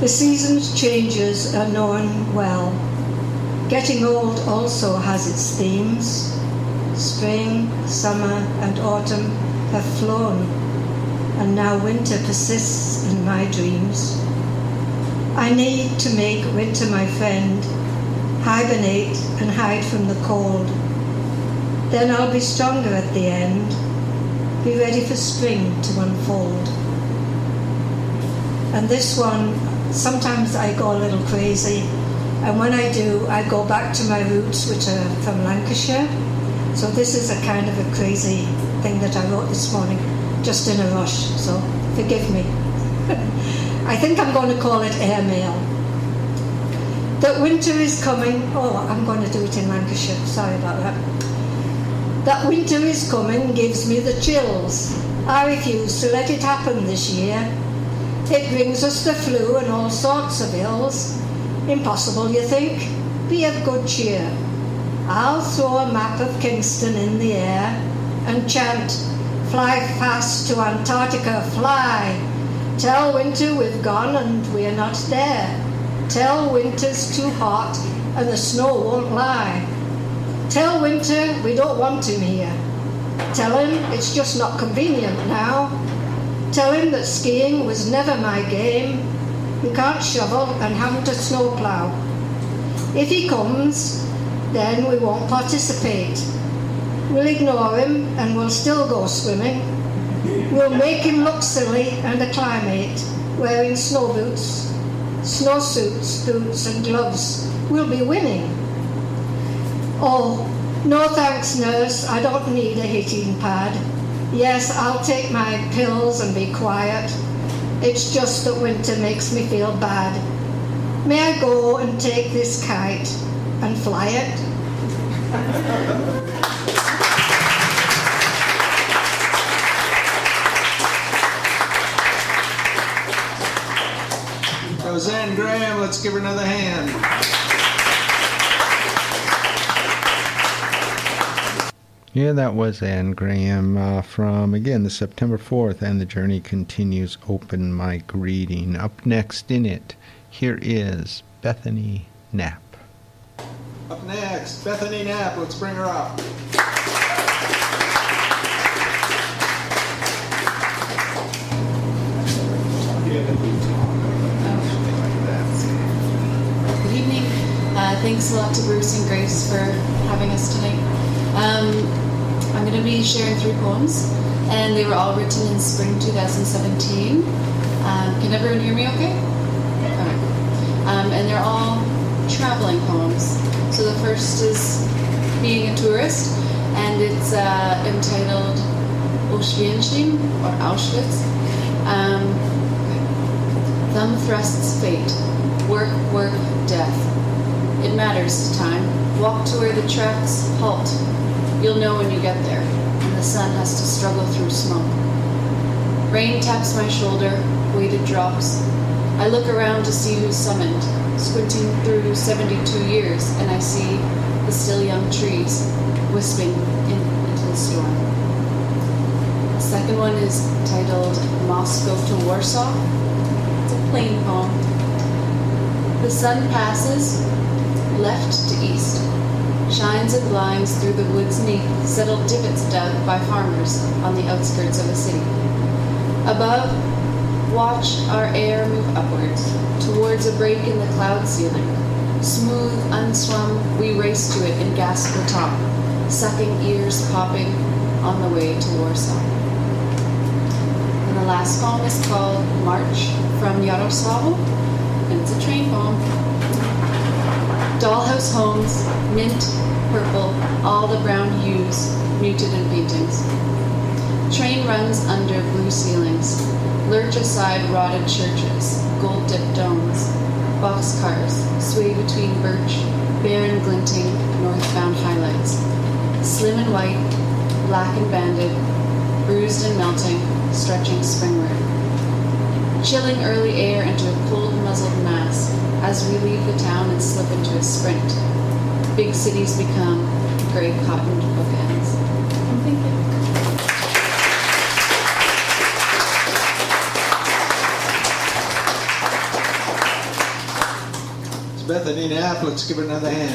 The seasons' changes are known well. Getting old also has its themes. Spring, summer, and autumn have flown, and now winter persists in my dreams. I need to make winter my friend, hibernate and hide from the cold. Then I'll be stronger at the end, be ready for spring to unfold. And this one, sometimes I go a little crazy, and when I do, I go back to my roots, which are from Lancashire. So this is a kind of a crazy thing that I wrote this morning, just in a rush, so forgive me. I think I'm going to call it airmail. That winter is coming. Oh, I'm going to do it in Lancashire. Sorry about that. That winter is coming gives me the chills. I refuse to let it happen this year. It brings us the flu and all sorts of ills. Impossible, you think? Be of good cheer. I'll throw a map of Kingston in the air and chant, Fly fast to Antarctica, fly! Tell winter we've gone and we're not there. Tell winter's too hot and the snow won't lie. Tell winter we don't want him here. Tell him it's just not convenient now. Tell him that skiing was never my game. We can't shovel and haven't a snowplow. If he comes, then we won't participate. We'll ignore him and we'll still go swimming. We'll make him look silly and acclimate, wearing snow boots, snowsuits, boots, and gloves. We'll be winning. Oh, no thanks, nurse. I don't need a heating pad. Yes, I'll take my pills and be quiet. It's just that winter makes me feel bad. May I go and take this kite and fly it? Roseanne Graham, let's give her another hand. Yeah, that was Anne Graham uh, from, again, the September 4th, and the journey continues. Open my reading. Up next in it, here is Bethany Knapp. Up next, Bethany Knapp, let's bring her up. Good evening. Uh, thanks a lot to Bruce and Grace for having us tonight. Um, I'm going to be sharing three poems, and they were all written in spring 2017. Um, can everyone hear me okay? Okay. Um, and they're all traveling poems. So the first is Being a Tourist, and it's uh, entitled Auschwitz or Auschwitz. Um, Thumb thrusts fate. Work, work, death. It matters time. Walk to where the tracks halt. You'll know when you get there, and the sun has to struggle through smoke. Rain taps my shoulder, weighted drops. I look around to see who's summoned, squinting through 72 years, and I see the still young trees wisping in, into the storm. The second one is titled Moscow to Warsaw. It's a plain poem. The sun passes left to east, shines and blinds through the woods neath settled divots dug by farmers on the outskirts of a city. Above, watch our air move upwards, towards a break in the cloud ceiling. Smooth, unswum, we race to it and gasp the top, sucking ears popping on the way to Warsaw. And the last poem is called March from Yaroslavl, and it's a train poem. Dollhouse homes, mint, purple, all the brown hues, muted in paintings. Train runs under blue ceilings, lurch aside rotted churches, gold dipped domes, boxcars sway between birch, bare and glinting, northbound highlights. Slim and white, black and banded, bruised and melting, stretching springward. Chilling early air into a cold muzzled mass as we leave the town and slip into a sprint. Big cities become gray cottoned Bethany Knapp. Let's give her another hand.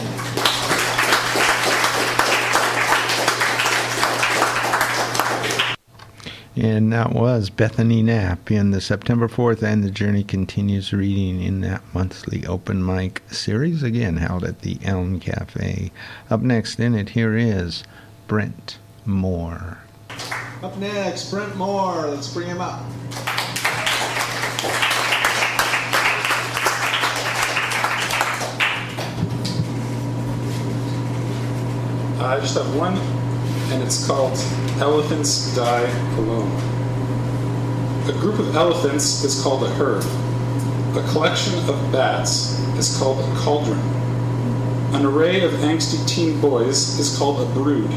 And that was Bethany Knapp in the September 4th and the Journey Continues reading in that monthly open mic series, again held at the Elm Cafe. Up next in it, here is Brent Moore. Up next, Brent Moore. Let's bring him up. Uh, I just have one, and it's called Elephants Die Alone. A group of elephants is called a herd. A collection of bats is called a cauldron. An array of angsty teen boys is called a brood.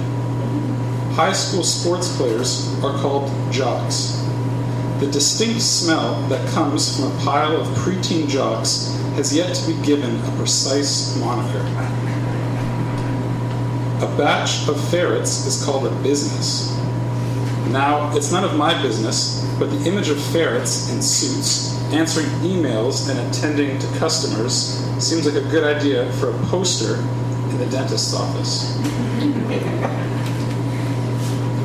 High school sports players are called jocks. The distinct smell that comes from a pile of preteen jocks has yet to be given a precise moniker. A batch of ferrets is called a business. Now, it's none of my business, but the image of ferrets in suits answering emails and attending to customers seems like a good idea for a poster in the dentist's office.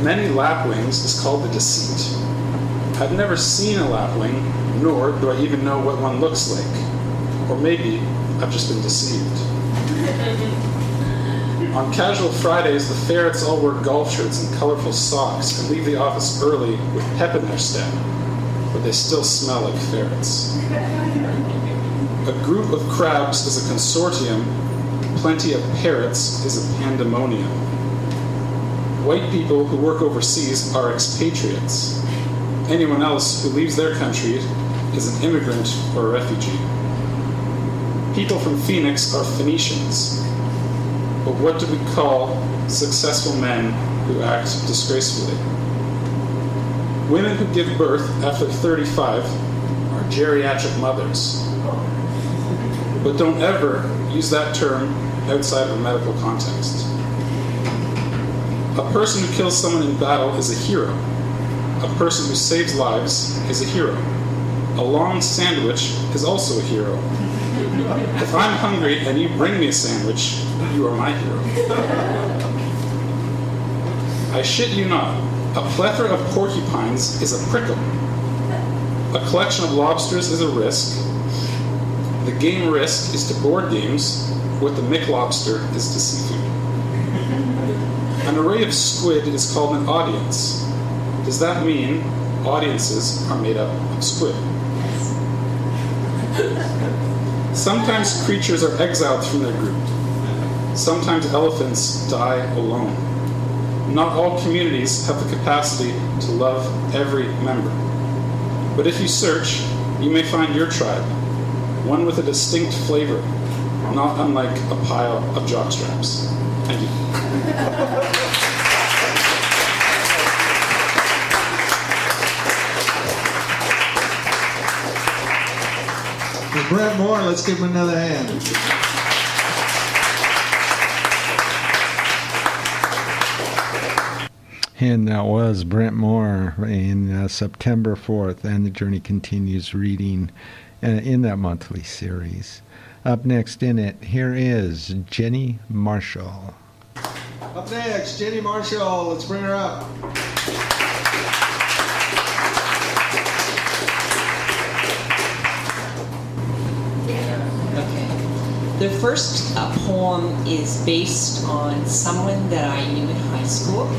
Many lapwings is called the deceit. I've never seen a lapwing, nor do I even know what one looks like. Or maybe I've just been deceived. On casual Fridays, the ferrets all wear golf shirts and colorful socks and leave the office early with pep in their step, but they still smell like ferrets. A group of crabs is a consortium, plenty of parrots is a pandemonium. White people who work overseas are expatriates. Anyone else who leaves their country is an immigrant or a refugee. People from Phoenix are Phoenicians. But what do we call successful men who act disgracefully? Women who give birth after 35 are geriatric mothers. But don't ever use that term outside of a medical context. A person who kills someone in battle is a hero. A person who saves lives is a hero. A long sandwich is also a hero. If I'm hungry and you bring me a sandwich, you are my hero. I shit you not, a plethora of porcupines is a prickle. A collection of lobsters is a risk. The game risk is to board games what the McLobster is to seafood. An array of squid is called an audience. Does that mean audiences are made up of squid? Sometimes creatures are exiled from their group. Sometimes elephants die alone. Not all communities have the capacity to love every member. But if you search, you may find your tribe, one with a distinct flavor, not unlike a pile of jockstraps. Thank you. For Brent Moore, let's give him another hand. And that was Brent Moore in uh, September 4th, and the journey continues reading uh, in that monthly series. Up next in it, here is Jenny Marshall. Up next, Jenny Marshall. Let's bring her up. Okay. The first uh, poem is based on someone that I knew in high school.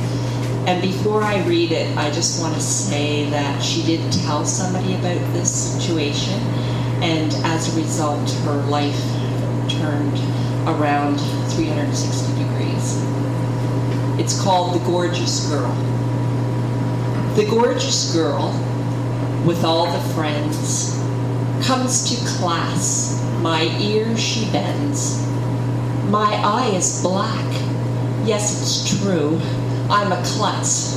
And before I read it, I just want to say that she did tell somebody about this situation, and as a result, her life turned around 360 degrees. It's called The Gorgeous Girl. The gorgeous girl, with all the friends, comes to class. My ear she bends. My eye is black. Yes, it's true. I'm a klutz.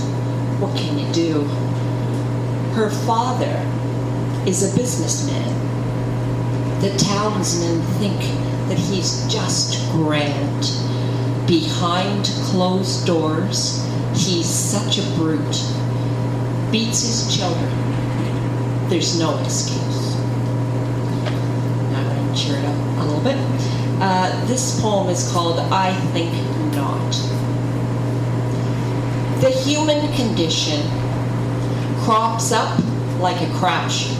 What can you do? Her father is a businessman. The townsmen think that he's just grand. Behind closed doors, he's such a brute. Beats his children. There's no excuse. Now, when alter it up a little bit. Uh, this poem is called I Think Not. The human condition crops up like a crapshoot.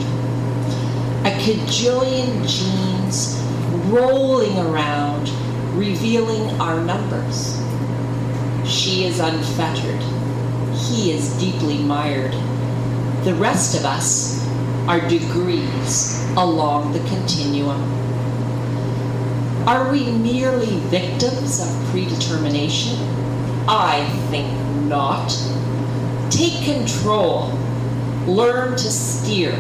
A cajillion genes rolling around, revealing our numbers. She is unfettered. He is deeply mired. The rest of us are degrees along the continuum. Are we merely victims of predetermination? I think not. Take control. Learn to steer.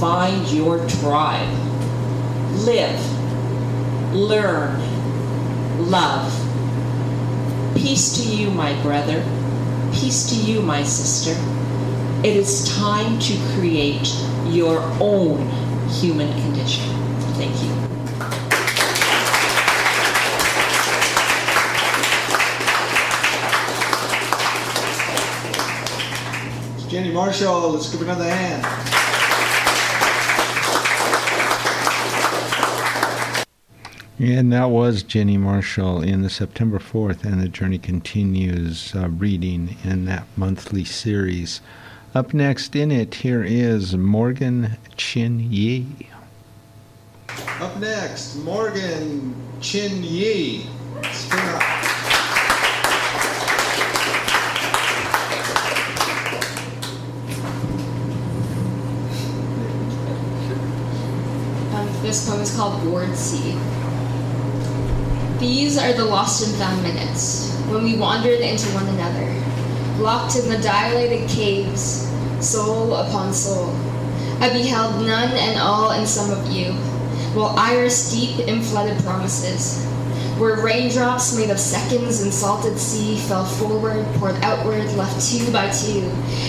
Find your tribe. Live. Learn. Love. Peace to you, my brother. Peace to you, my sister. It is time to create your own human condition. Thank you. Jenny Marshall. Let's give another hand. And that was Jenny Marshall in the September 4th, and the journey continues uh, reading in that monthly series. Up next in it, here is Morgan Chin Yi. Up next, Morgan Chin Yi. This poem is called Ward C. These are the lost and found minutes, when we wandered into one another, locked in the dilated caves, soul upon soul. I beheld none and all and some of you, while iris deep in flooded promises, where raindrops made of seconds in salted sea fell forward, poured outward, left two by two,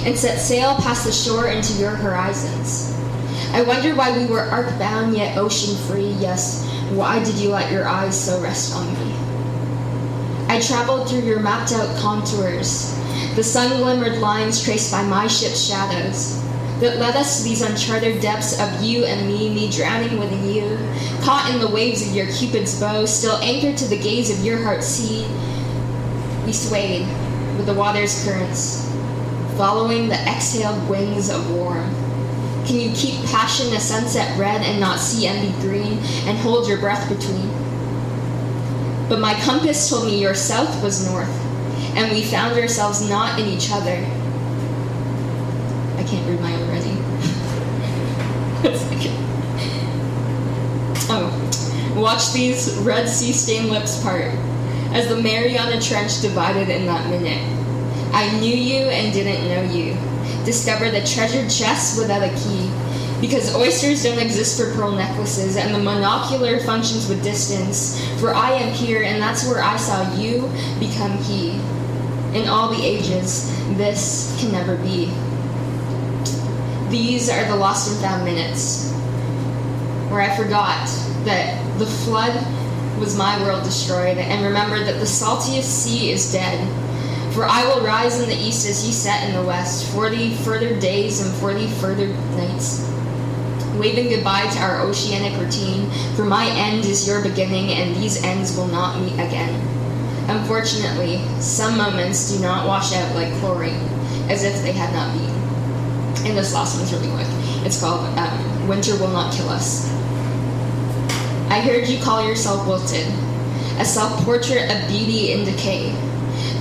and set sail past the shore into your horizons. I wonder why we were arc bound yet ocean free. Yes, why did you let your eyes so rest on me? I traveled through your mapped out contours, the sun glimmered lines traced by my ship's shadows, that led us to these uncharted depths of you and me, me drowning within you, caught in the waves of your Cupid's bow, still anchored to the gaze of your heart's sea. We swayed with the water's currents, following the exhaled wings of warm. Can you keep passion a sunset red and not see envy green and hold your breath between? But my compass told me your south was north, and we found ourselves not in each other. I can't read my own writing. oh, watch these Red Sea stained lips part as the Mariana Trench divided in that minute. I knew you and didn't know you discover the treasured chest without a key. Because oysters don't exist for pearl necklaces, and the monocular functions with distance. For I am here, and that's where I saw you become he. In all the ages, this can never be. These are the lost and found minutes, where I forgot that the flood was my world destroyed, and remembered that the saltiest sea is dead. For I will rise in the east as ye set in the west, forty further days and forty further nights. Waving goodbye to our oceanic routine, for my end is your beginning, and these ends will not meet again. Unfortunately, some moments do not wash out like chlorine, as if they had not been. And this last one's really quick. It's called um, Winter Will Not Kill Us. I heard you call yourself wilted, a self portrait of beauty in decay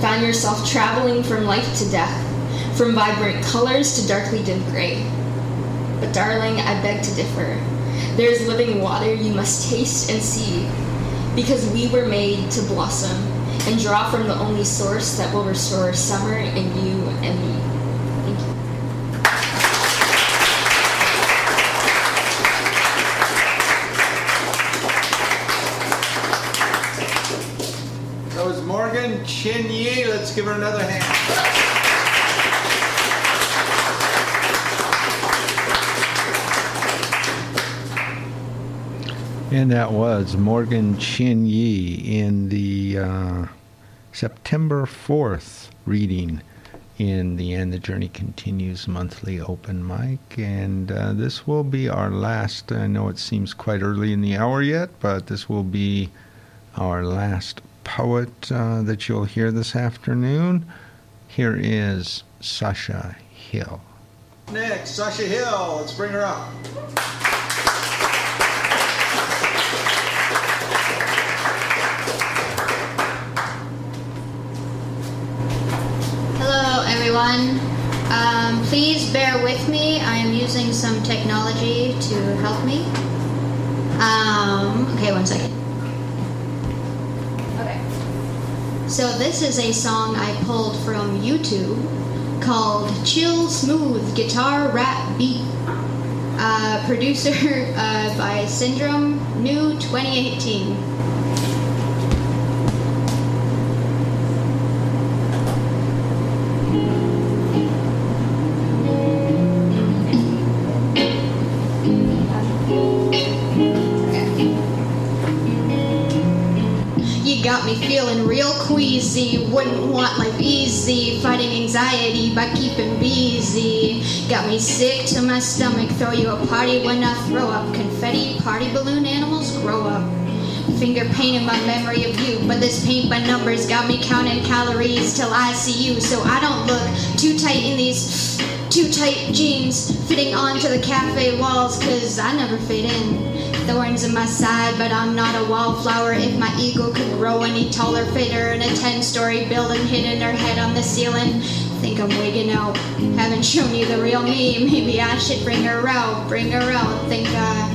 found yourself traveling from life to death, from vibrant colors to darkly dim gray. But darling, I beg to differ. There is living water you must taste and see, because we were made to blossom and draw from the only source that will restore summer in you and me. Chin Yi. Let's give her another hand. And that was Morgan Chin Yi in the uh, September 4th reading in the end, the journey continues monthly open mic, and uh, this will be our last. I know it seems quite early in the hour yet, but this will be our last poet uh, that you'll hear this afternoon. Here is Sasha Hill. Next, Sasha Hill. Let's bring her up. Hello, everyone. Um, please bear with me. I am using some technology to help me. Um, okay, one second. Okay. So, this is a song I pulled from YouTube called Chill Smooth Guitar Rap Beat. Uh, producer uh, by Syndrome, new 2018. You got me feeling real queasy. Wouldn't want life easy. Fighting anxiety by keeping busy. Got me sick to my stomach. Throw you a party when I throw up. Confetti party balloon animals grow up. Finger painting my memory of you. But this paint by numbers got me counting calories till I see you. So I don't look too tight in these too tight jeans fitting onto the cafe walls. Cause I never fit in thorns in my side, but I'm not a wallflower. If my ego could grow any taller, fitter in a 10 story building, hitting her head on the ceiling. Think I'm wigging out. Haven't shown you the real me. Maybe I should bring her out, bring her out. Think I,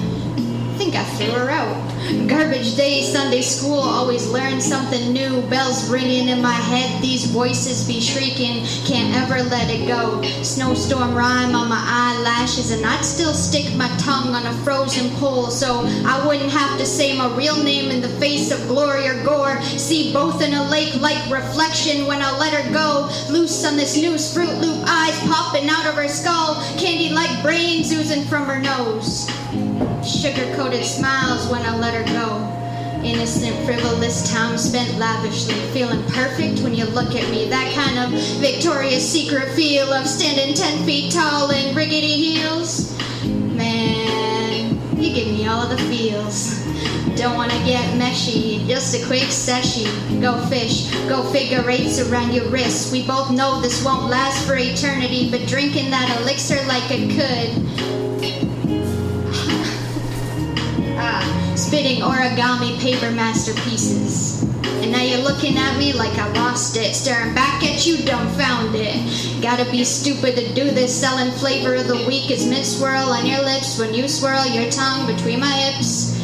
think I threw her out. Garbage day, Sunday school, always learn something new. Bells ringing in my head, these voices be shrieking. Can't ever let it go. Snowstorm rhyme on my eyelashes, and I'd still stick my tongue on a frozen pole so I wouldn't have to say my real name in the face of glory or gore. See both in a lake like reflection when I let her go. Loose on this noose, Fruit Loop eyes popping out of her skull. Candy like brains oozing from her nose. Sugar coated smiles when I let her go. Innocent, frivolous time spent lavishly. Feeling perfect when you look at me. That kind of Victoria's Secret feel of standing 10 feet tall in rickety heels. Man, you give me all the feels. Don't wanna get meshy, just a quick session. Go fish, go figure eights around your wrists. We both know this won't last for eternity, but drinking that elixir like it could. Spitting origami paper masterpieces. And now you're looking at me like I lost it, staring back at you dumbfounded. Gotta be stupid to do this, selling flavor of the week is mint swirl on your lips when you swirl your tongue between my hips.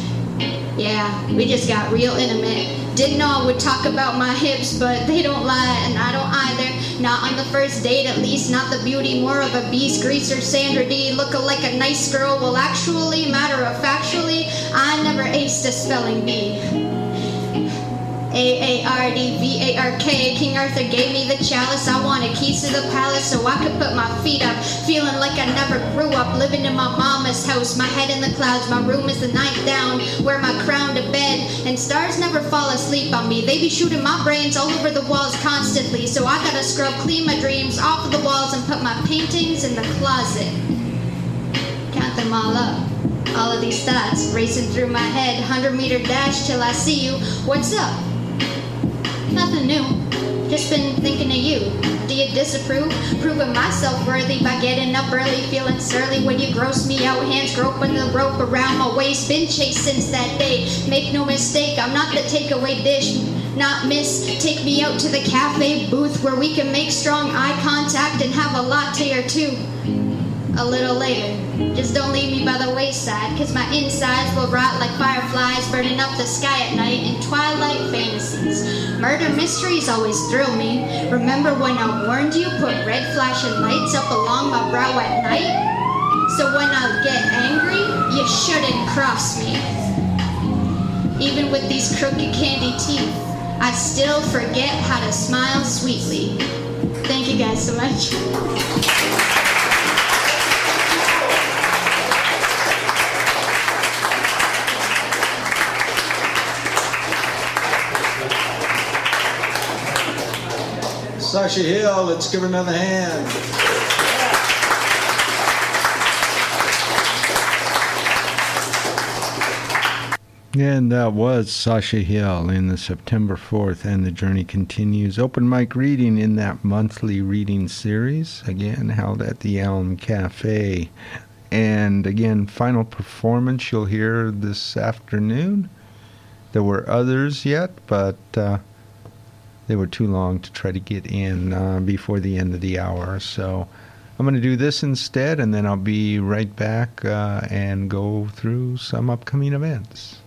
Yeah, we just got real intimate. Didn't know I would talk about my hips, but they don't lie, and I don't either. Not on the first date, at least not the beauty, more of a beast greaser, Sandra Dee Looking like a nice girl. Well, actually, matter of factually, I never aced a spelling bee. A A R D V A R K. King Arthur gave me the chalice. I wanted keys to the palace so I could put my feet up. Feeling like I never grew up. Living in my mama's house. My head in the clouds. My room is the night down. Wear my crown to bed. And stars never fall asleep on me. They be shooting my brains all over the walls constantly. So I gotta scrub clean my dreams off of the walls and put my paintings in the closet. Count them all up. All of these thoughts racing through my head. 100 meter dash till I see you. What's up? Nothing new. Just been thinking of you. Do you disapprove? Proving myself worthy by getting up early, feeling surly when you gross me out. Hands groping the rope around my waist. Been chased since that day. Make no mistake, I'm not the takeaway dish. Not miss. Take me out to the cafe booth where we can make strong eye contact and have a latte or two. A little later. Just don't leave me by the wayside, cause my insides will rot like fireflies burning up the sky at night in twilight fantasies. Murder mysteries always thrill me. Remember when I warned you, put red flashing lights up along my brow at night? So when I get angry, you shouldn't cross me. Even with these crooked candy teeth, I still forget how to smile sweetly. Thank you guys so much. Sasha Hill. Let's give her another hand. And that was Sasha Hill in the September 4th, and the journey continues. Open mic reading in that monthly reading series, again held at the Elm Cafe. And again, final performance you'll hear this afternoon. There were others yet, but uh, they were too long to try to get in uh, before the end of the hour. So I'm going to do this instead, and then I'll be right back uh, and go through some upcoming events.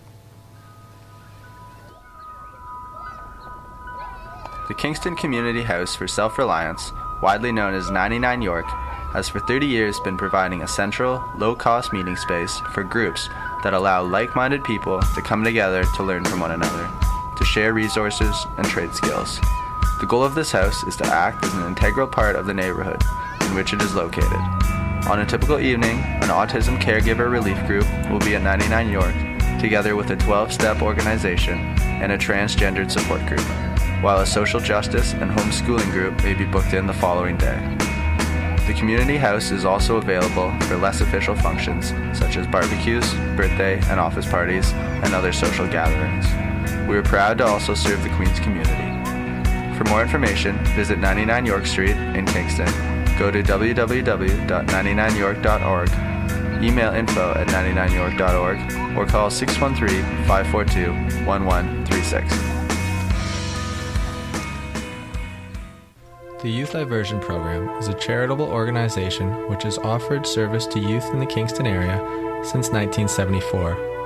The Kingston Community House for Self Reliance, widely known as 99 York, has for 30 years been providing a central, low cost meeting space for groups that allow like minded people to come together to learn from one another, to share resources and trade skills. The goal of this house is to act as an integral part of the neighborhood in which it is located. On a typical evening, an autism caregiver relief group will be at 99 York, together with a 12 step organization and a transgendered support group while a social justice and homeschooling group may be booked in the following day. The community house is also available for less official functions such as barbecues, birthday and office parties, and other social gatherings. We are proud to also serve the Queens community. For more information, visit 99 York Street in Kingston. Go to www.99york.org, email info at 99york.org, or call 613 542 1136. The Youth Diversion Program is a charitable organization which has offered service to youth in the Kingston area since 1974.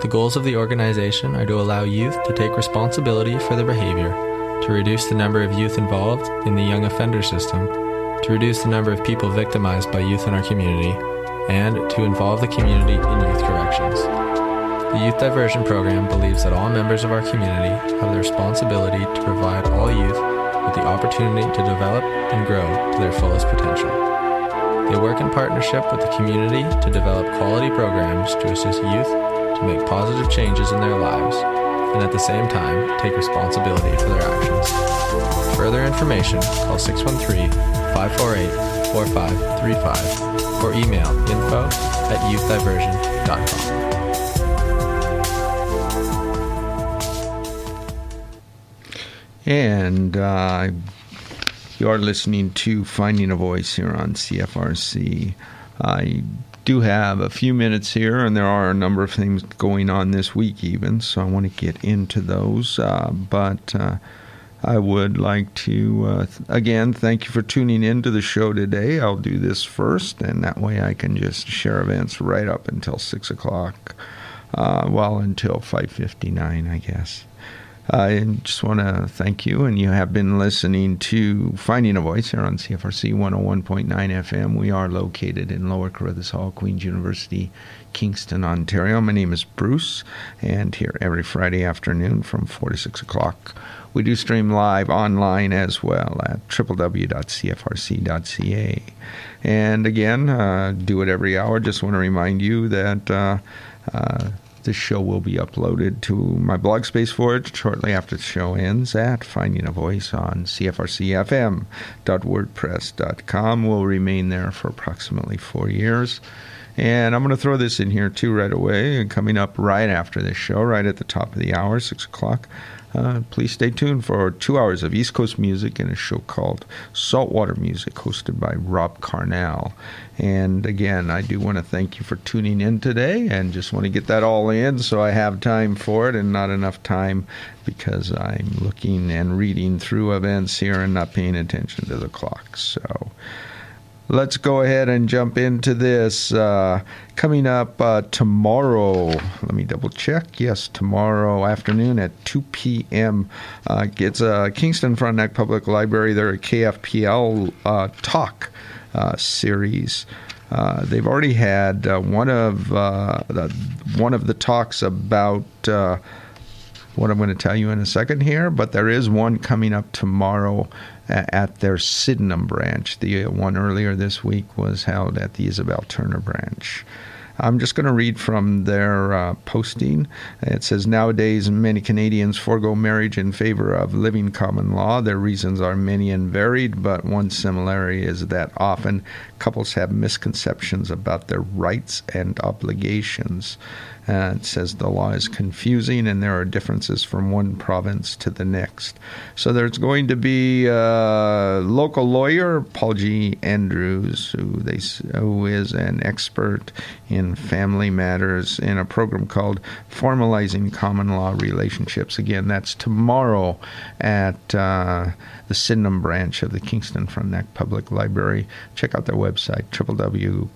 The goals of the organization are to allow youth to take responsibility for their behavior, to reduce the number of youth involved in the young offender system, to reduce the number of people victimized by youth in our community, and to involve the community in youth corrections. The Youth Diversion Program believes that all members of our community have the responsibility to provide all youth with the opportunity to develop and grow to their fullest potential. They work in partnership with the community to develop quality programs to assist youth to make positive changes in their lives and at the same time take responsibility for their actions. For further information, call 613 548 4535 or email info at youthdiversion.com. And uh, you are listening to Finding a Voice here on CFRC. I do have a few minutes here, and there are a number of things going on this week, even, so I want to get into those. Uh, but uh, I would like to, uh, again, thank you for tuning in to the show today. I'll do this first, and that way I can just share events right up until 6 o'clock. Uh, well, until 5.59, I guess. I just want to thank you, and you have been listening to Finding a Voice here on CFRC 101.9 FM. We are located in Lower Carruthers Hall, Queen's University, Kingston, Ontario. My name is Bruce, and here every Friday afternoon from 4 to 6 o'clock. We do stream live online as well at www.cfrc.ca. And again, uh, do it every hour. Just want to remind you that. Uh, uh, this show will be uploaded to my blog space for it shortly after the show ends at Finding a Voice on cfrcfm.wordpress.com. Will remain there for approximately four years. And I'm going to throw this in here too right away. And Coming up right after this show, right at the top of the hour, 6 o'clock. Uh, please stay tuned for two hours of East Coast music in a show called Saltwater Music, hosted by Rob Carnell. And again, I do want to thank you for tuning in today and just want to get that all in so I have time for it and not enough time because I'm looking and reading through events here and not paying attention to the clock. So let's go ahead and jump into this. Uh, coming up uh, tomorrow, let me double check. Yes, tomorrow afternoon at 2 p.m. Uh, it's uh, Kingston Frontenac Public Library. They're a KFPL uh, talk uh, series. They've already had one of the, one of the talks about what I'm going to tell you in a second here, but there is one coming up tomorrow a- at their Sydenham branch. The one earlier this week was held at the Isabel Turner branch. I'm just going to read from their uh, posting. It says Nowadays, many Canadians forego marriage in favor of living common law. Their reasons are many and varied, but one similarity is that often couples have misconceptions about their rights and obligations. Uh, it says the law is confusing and there are differences from one province to the next. So there's going to be a local lawyer, Paul G. Andrews, who they who is an expert in family matters in a program called Formalizing Common Law Relationships. Again, that's tomorrow at uh, the Sydenham branch of the Kingston Frontenac Public Library. Check out their website, www.kfpl.ca.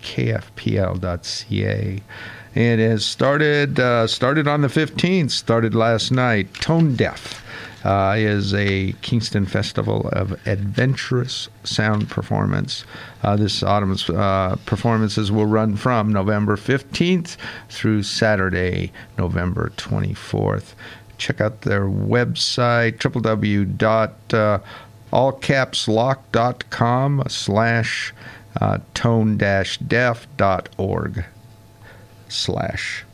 It has started uh, started on the 15th, started last night. Tone Deaf uh, is a Kingston Festival of adventurous sound performance. Uh, this autumn's uh, performances will run from November 15th through Saturday, November 24th. Check out their website, www.allcapslock.com slash uh, tone-deaf.org slash.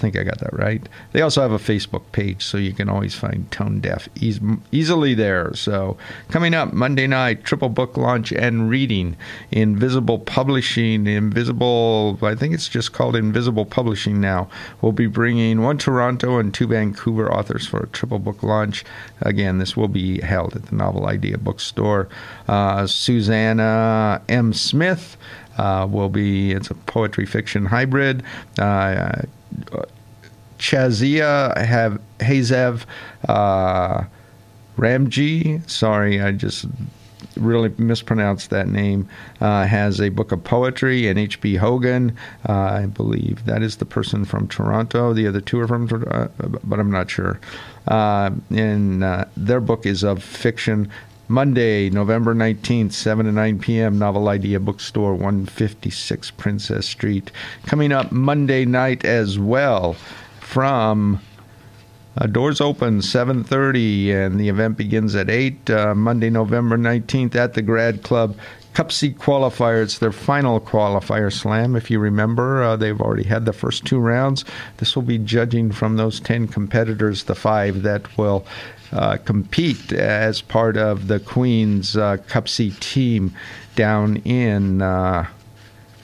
I think I got that right. They also have a Facebook page, so you can always find Tone Deaf eas- easily there. So, coming up Monday night, triple book launch and reading. Invisible Publishing, Invisible, I think it's just called Invisible Publishing now. We'll be bringing one Toronto and two Vancouver authors for a triple book launch. Again, this will be held at the Novel Idea Bookstore. Uh, Susanna M. Smith will be, it's a poetry fiction hybrid. Uh, Chazia have Hazev uh, Ramji. Sorry, I just really mispronounced that name. Uh, has a book of poetry, and H.B. Hogan, uh, I believe that is the person from Toronto. The other two are from, uh, but I'm not sure. Uh, and uh, their book is of fiction. Monday, November 19th, 7 to 9 p.m., Novel Idea Bookstore, 156 Princess Street. Coming up Monday night as well from uh, doors open 7:30 and the event begins at 8 uh, Monday November 19th at the Grad Club Cup qualifier. It's their final qualifier slam. If you remember, uh, they've already had the first two rounds. This will be judging from those 10 competitors, the five that will uh, compete as part of the Queen's uh, team down in uh,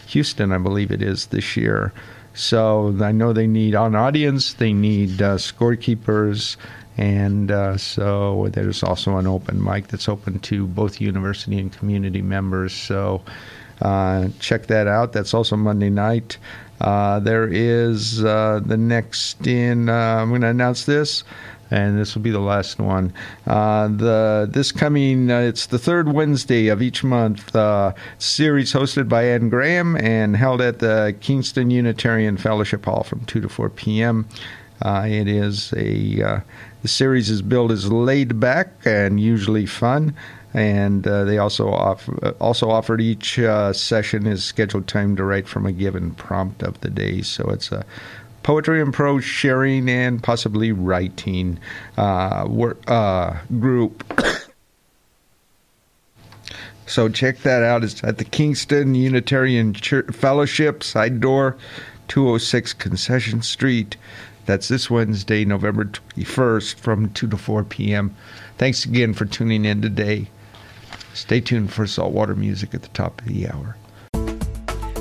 Houston, I believe it is this year. So I know they need an audience, they need uh, scorekeepers, and uh, so there's also an open mic that's open to both university and community members. So uh, check that out. That's also Monday night. Uh, there is uh, the next in. I'm going to announce this and this will be the last one. Uh, the this coming uh, it's the third Wednesday of each month. Uh, series hosted by Ann Graham and held at the Kingston Unitarian Fellowship Hall from two to four p.m. Uh, it is a uh, the series is billed as laid back and usually fun. And uh, they also offer, also offered each session is scheduled time to write from a given prompt of the day. So it's a poetry and prose sharing and possibly writing uh, work, uh, group. so check that out. It's at the Kingston Unitarian Church Fellowship, side door, 206 Concession Street. That's this Wednesday, November 21st from 2 to 4 p.m. Thanks again for tuning in today. Stay tuned for saltwater music at the top of the hour.